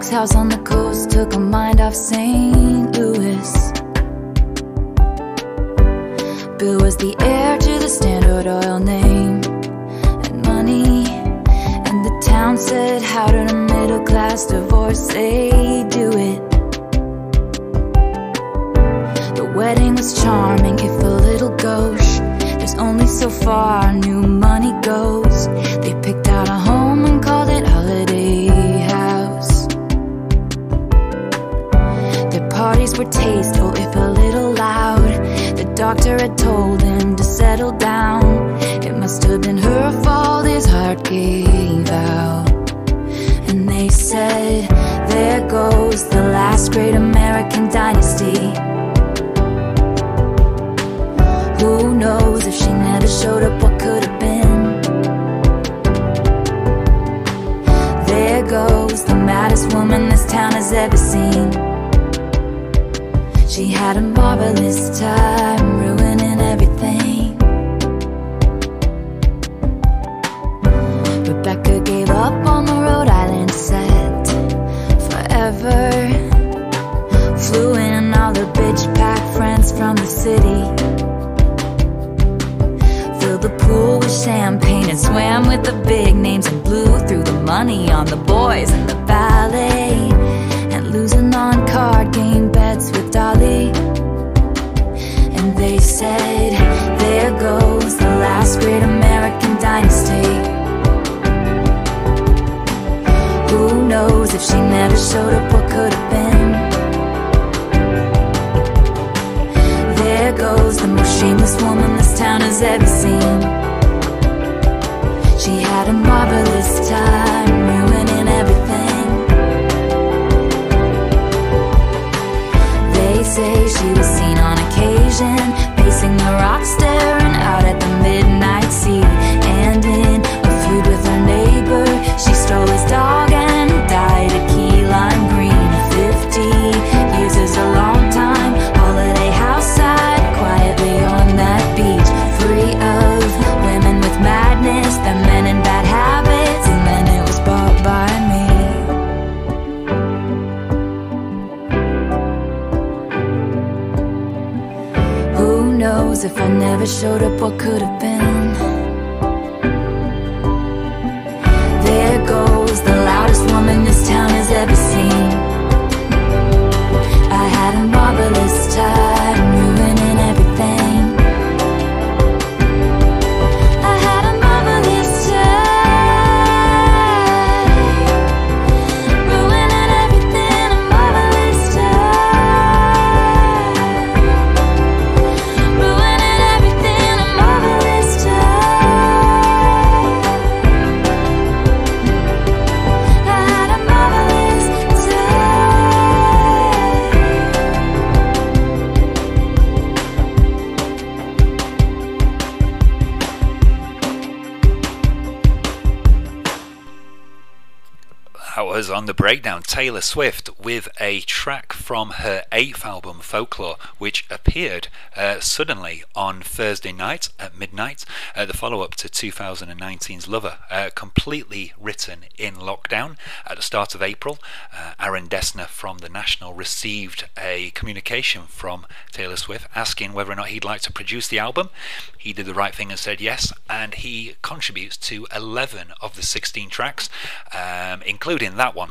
salt house on the coast took her mind off St. Louis. Bill was the heir to the Standard Oil name and money. And the town said, How did a middle class divorcee do it? The wedding was charming, if a little gauche. There's only so far new money goes. They picked out a home Parties were tasteful, if a little loud. The doctor had told him to settle down. It must have been her fault his heart gave out. And they said, There goes the last great American dynasty. Who knows if she never showed up, what could have been? There goes the maddest woman this town has ever seen. She had a marvelous time ruining everything. Rebecca gave up on the Rhode Island set forever. Flew in all the bitch pack friends from the city. Filled the pool with champagne and swam with the big names and blew through the money on the boys and the ballet. And losing on card game with Dolly. And they said, There goes the last great American dynasty. Who knows if she never showed up, what could have been? There goes the most shameless woman this town has ever breakdown. Taylor Swift with a track from her eighth album, Folklore, which appeared uh, suddenly on Thursday night at midnight, uh, the follow up to 2019's Lover, uh, completely written in lockdown at the start of April. Uh, Aaron Dessner from The National received a communication from Taylor Swift asking whether or not he'd like to produce the album. He did the right thing and said yes, and he contributes to 11 of the 16 tracks, um, including that one,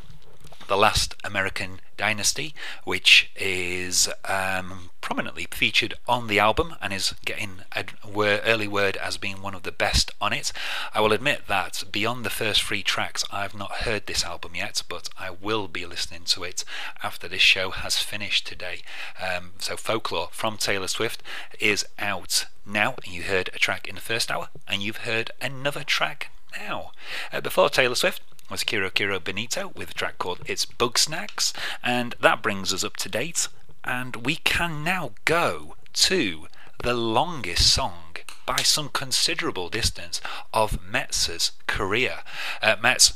The Last American Dynasty, which is um, prominently featured on the album and is getting a wor- early word as being one of the best on it. I will admit that beyond the first three tracks, I've not heard this album yet, but I will be listening to it after this show has finished today. Um, so, Folklore from Taylor Swift is out now. You heard a track in the first hour, and you've heard another track now. Uh, before Taylor Swift, was Kero Kero Bonito with a track called It's Bugsnax, and that brings us up to date. And we can now go to the longest song by some considerable distance of Metz's career. Uh, Metz,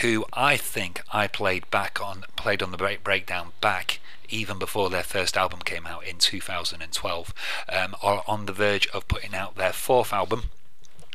who I think I played back on, played on the break, breakdown back even before their first album came out in 2012, um, are on the verge of putting out their fourth album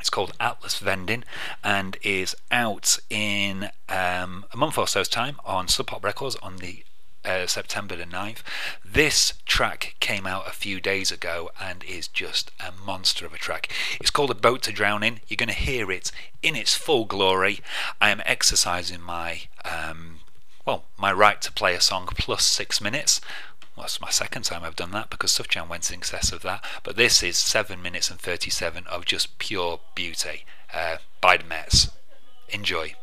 It's called Atlas Vending and is out in um, a month or so's time on Sub Pop Records on the uh, September the 9th. This track came out a few days ago and is just a monster of a track. It's called A Boat to Drown In. You're going to hear it in its full glory. I am exercising my um, well, my right to play a song plus six minutes. Well, that's my second time I've done that because Sufjan went in excess of that. But this is seven minutes and 37 of just pure beauty uh, by the Metz. Enjoy.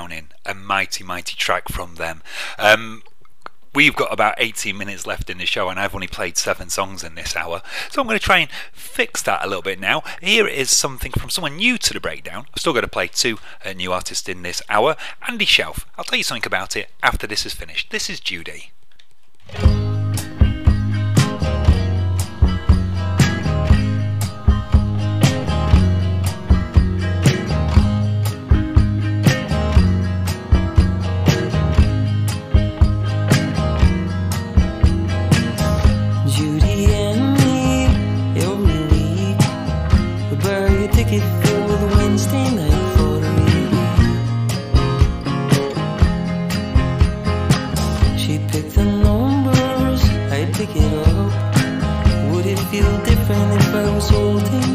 Drowning, a mighty, mighty track from them. Um, we've got about 18 minutes left in the show, and I've only played seven songs in this hour. So I'm going to try and fix that a little bit now. Here is something from someone new to the breakdown. I've still got to play two uh, new artists in this hour. Andy Shauf. I'll tell you something about it after this is finished. This is Judy. Judy different if I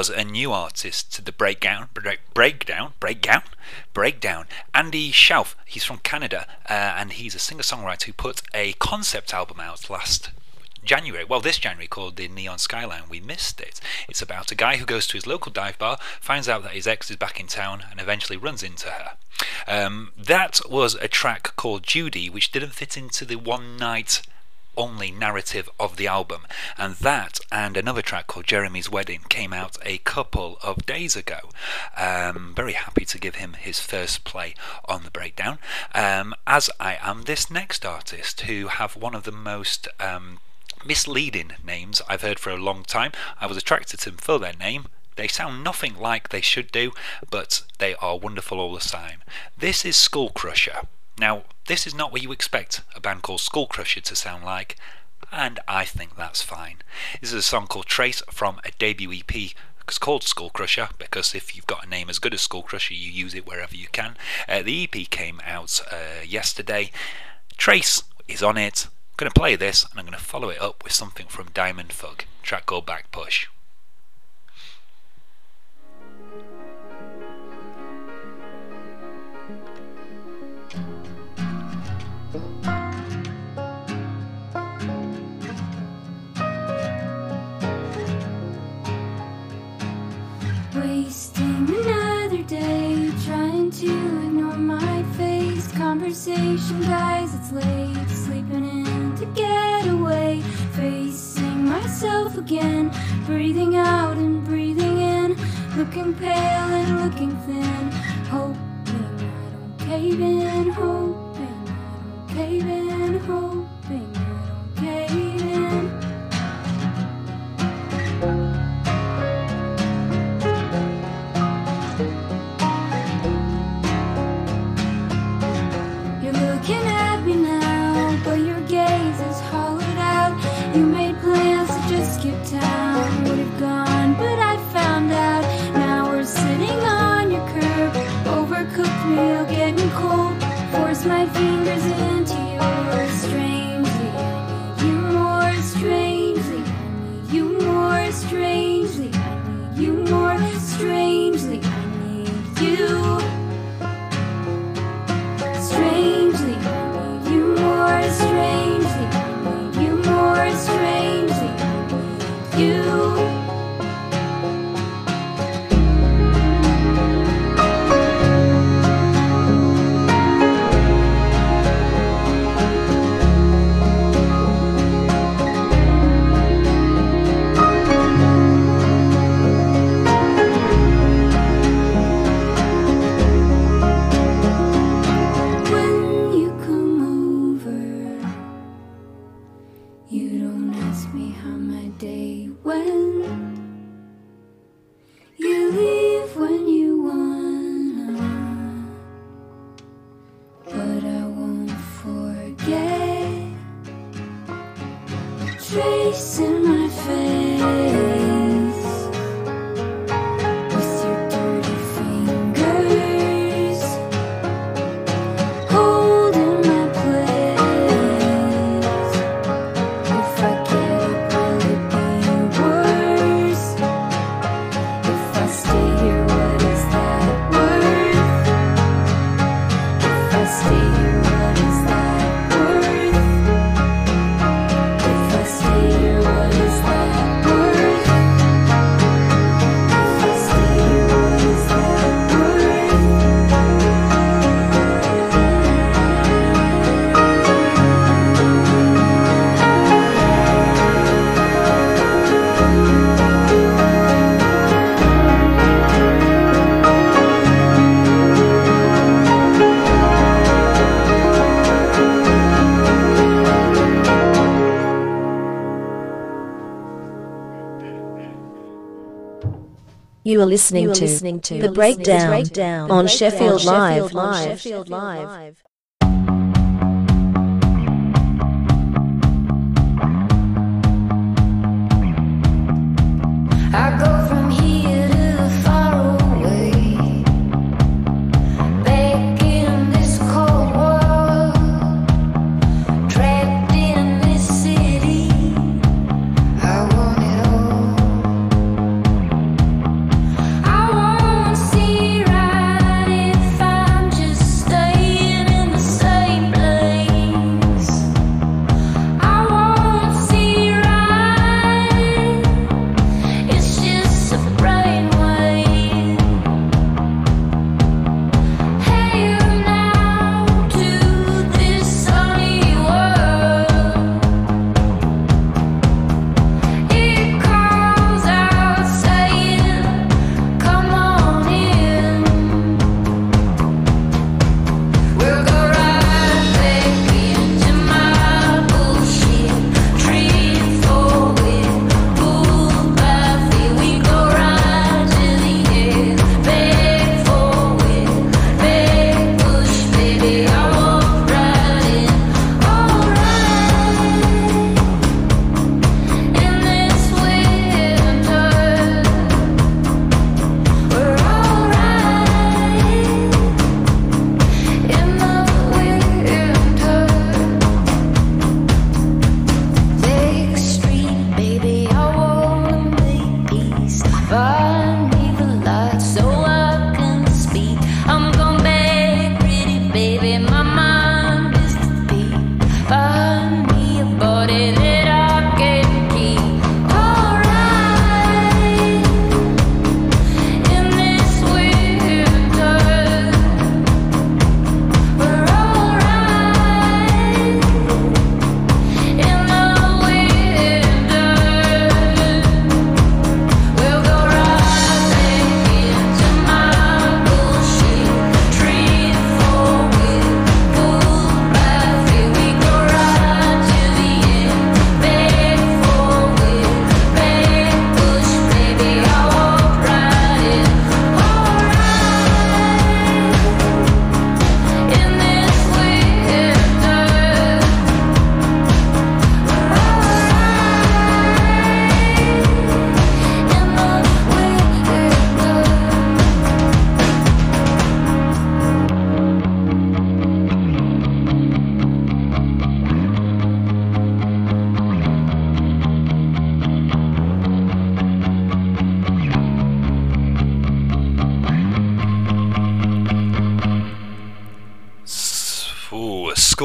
was a new artist to the breakdown, break, breakdown, breakdown, breakdown. Andy Shauf. He's from Canada, uh, and he's a singer-songwriter who put a concept album out last January. Well, this January called the Neon Skyline. We missed it. It's about a guy who goes to his local dive bar, finds out that his ex is back in town, and eventually runs into her. Um, that was a track called Judy, which didn't fit into the one night only narrative of the album, and that and another track called Jeremy's Wedding came out a couple of days ago. Um, very happy to give him his first play on the breakdown, um, as I am this next artist who have one of the most um, misleading names I've heard for a long time. I was attracted to them for their name. They sound nothing like they should do, but they are wonderful all the time. This is Skullcrusher. Now, this is not what you expect a band called Skullcrusher to sound like, and I think that's fine. This is a song called Trace from a debut EP. It's called Skullcrusher because if you've got a name as good as Skullcrusher, you use it wherever you can. Uh, the EP came out uh, yesterday. Trace is on it. I'm going to play this and I'm going to follow it up with something from Diamond Thug, track called Backpush. Another day trying to ignore my face. Conversation dies, it's late. Sleeping in to get away. Facing myself again. Breathing out and breathing in. Looking pale and looking thin. Hoping I don't cave in. Hoping I don't cave in. Hoping You made plans to just skip town. Would have gone, but I found out. Now we're sitting on your curb. Overcooked meal, getting cold. Force my fingers into yours. You more. Strangely, need you more. Strangely, I need you more. Strangely, I need you. you. You are listening You are to listening to the breakdown, Breakdown on on Sheffield Live. Sheffield Live. Sheffield Live.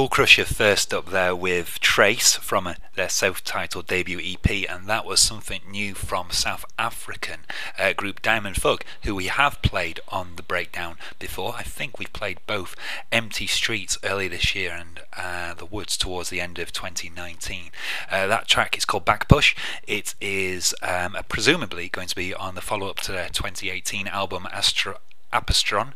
Skullcrusher first up there with Trace from their self-titled debut EP, and that was something new from South African uh, group Diamond Thug, who we have played on the breakdown before. I think we played both Empty Streets earlier this year and uh, The Woods towards the end of 2019. Uh, that track is called Backpush. It is um, presumably going to be on the follow-up to their 2018 album Astro. Apostron,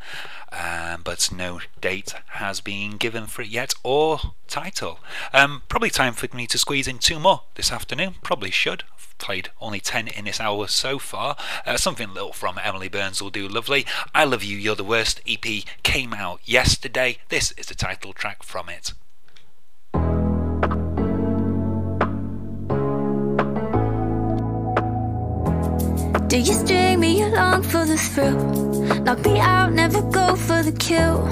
um, but no date has been given for it yet or title. Um, probably time for me to squeeze in two more this afternoon. Probably should. I've played only 10 in this hour so far. Uh, something little from Emily Burns will do lovely. I Love You, You're the Worst EP came out yesterday. This is the title track from it. Do you string me along for the thrill? Knock me out, never go for the kill.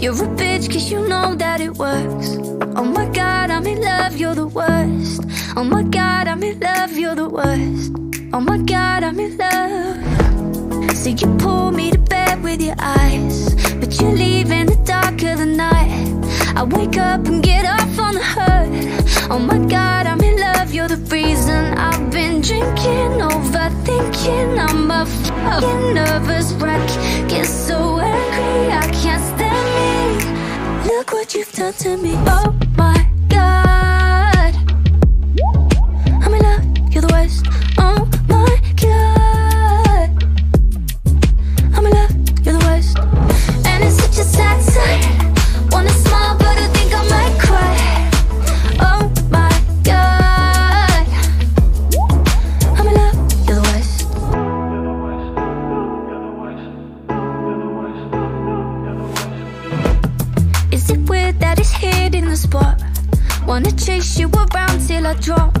You're a bitch, cause you know that it works. Oh my god, I'm in love, you're the worst. Oh my god, I'm in love, you're the worst. Oh my god, I'm in love. So you pull me to bed with your eyes, but you leave in the dark of the night. I wake up and get off on the hurt. Oh my god, I'm in love, you're the reason I've been drinking, overthinking. I'm a fucking nervous wreck. Get so angry, I can't stand me. Look what you've done to me. Oh my god. I'm in love, you're the worst. Oh my god. I'm in love, you're the worst. And it's such a sad sight. It that it's hitting the spot? Wanna chase you around till I drop.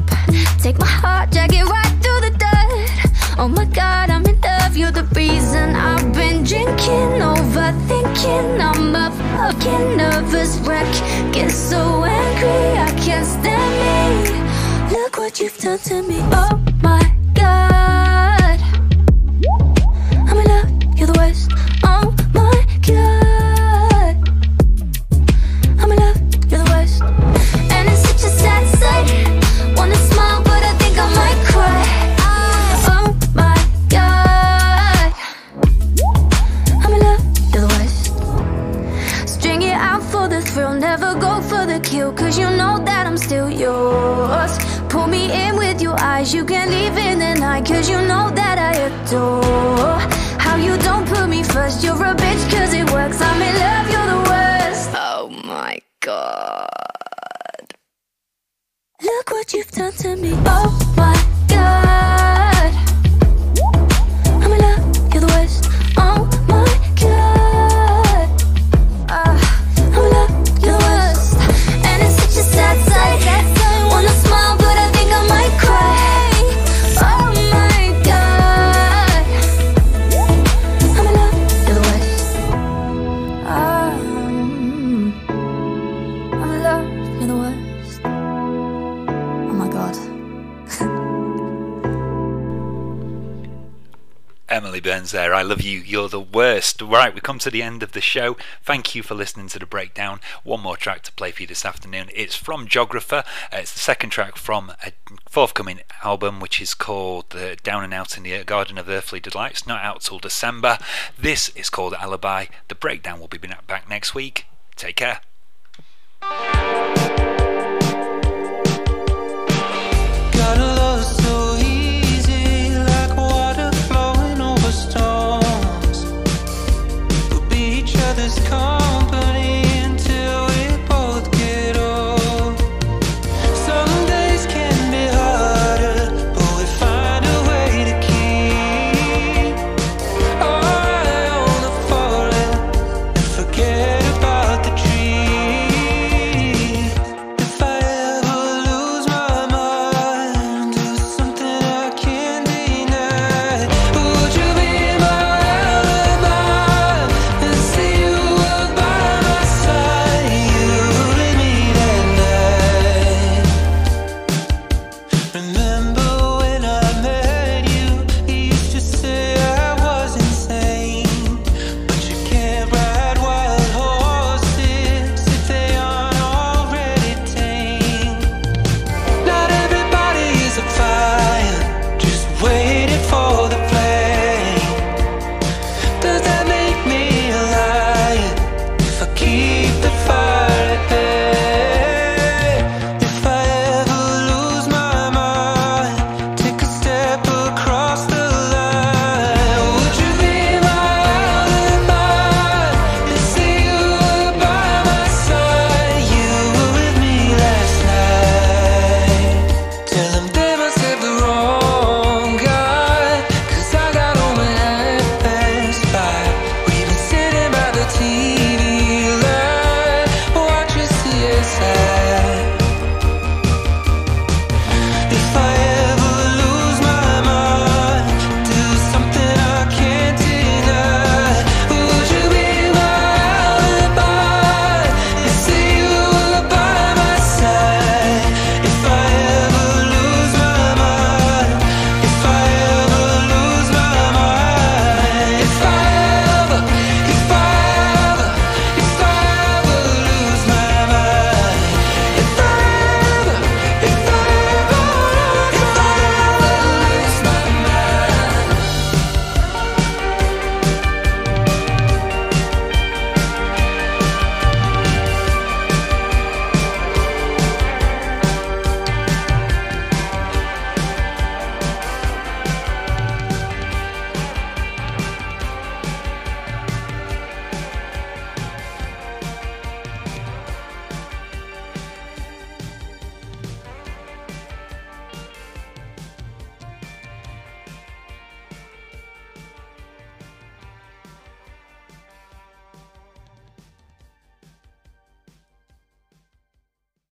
Take my heart, drag it right through the dirt. Oh my god, I'm in love, you're the reason I've been drinking, overthinking. I'm a fucking nervous wreck. Get so angry, I can't stand me. Look what you've done to me. Oh my god. I'm in love, you're the worst. Oh my god. Never go for the kill. Cause you know that I'm still yours. Pull me in with your eyes, you can't leave in the night. Cause you know that I adore how you don't put me first. You're a bitch cause it works. I'm in love, you're the worst. Oh my god. Look what you've done to me. Oh my god. There. I love you. You're the worst. Right, we come to the end of the show. Thank you for listening to the breakdown. One more track to play for you this afternoon. It's from Geographer. Uh, it's the second track from a forthcoming album, which is called uh, Down and Out in the Garden of Earthly Delights. Not out till December. This is called Alibi. The breakdown will be back next week. Take care.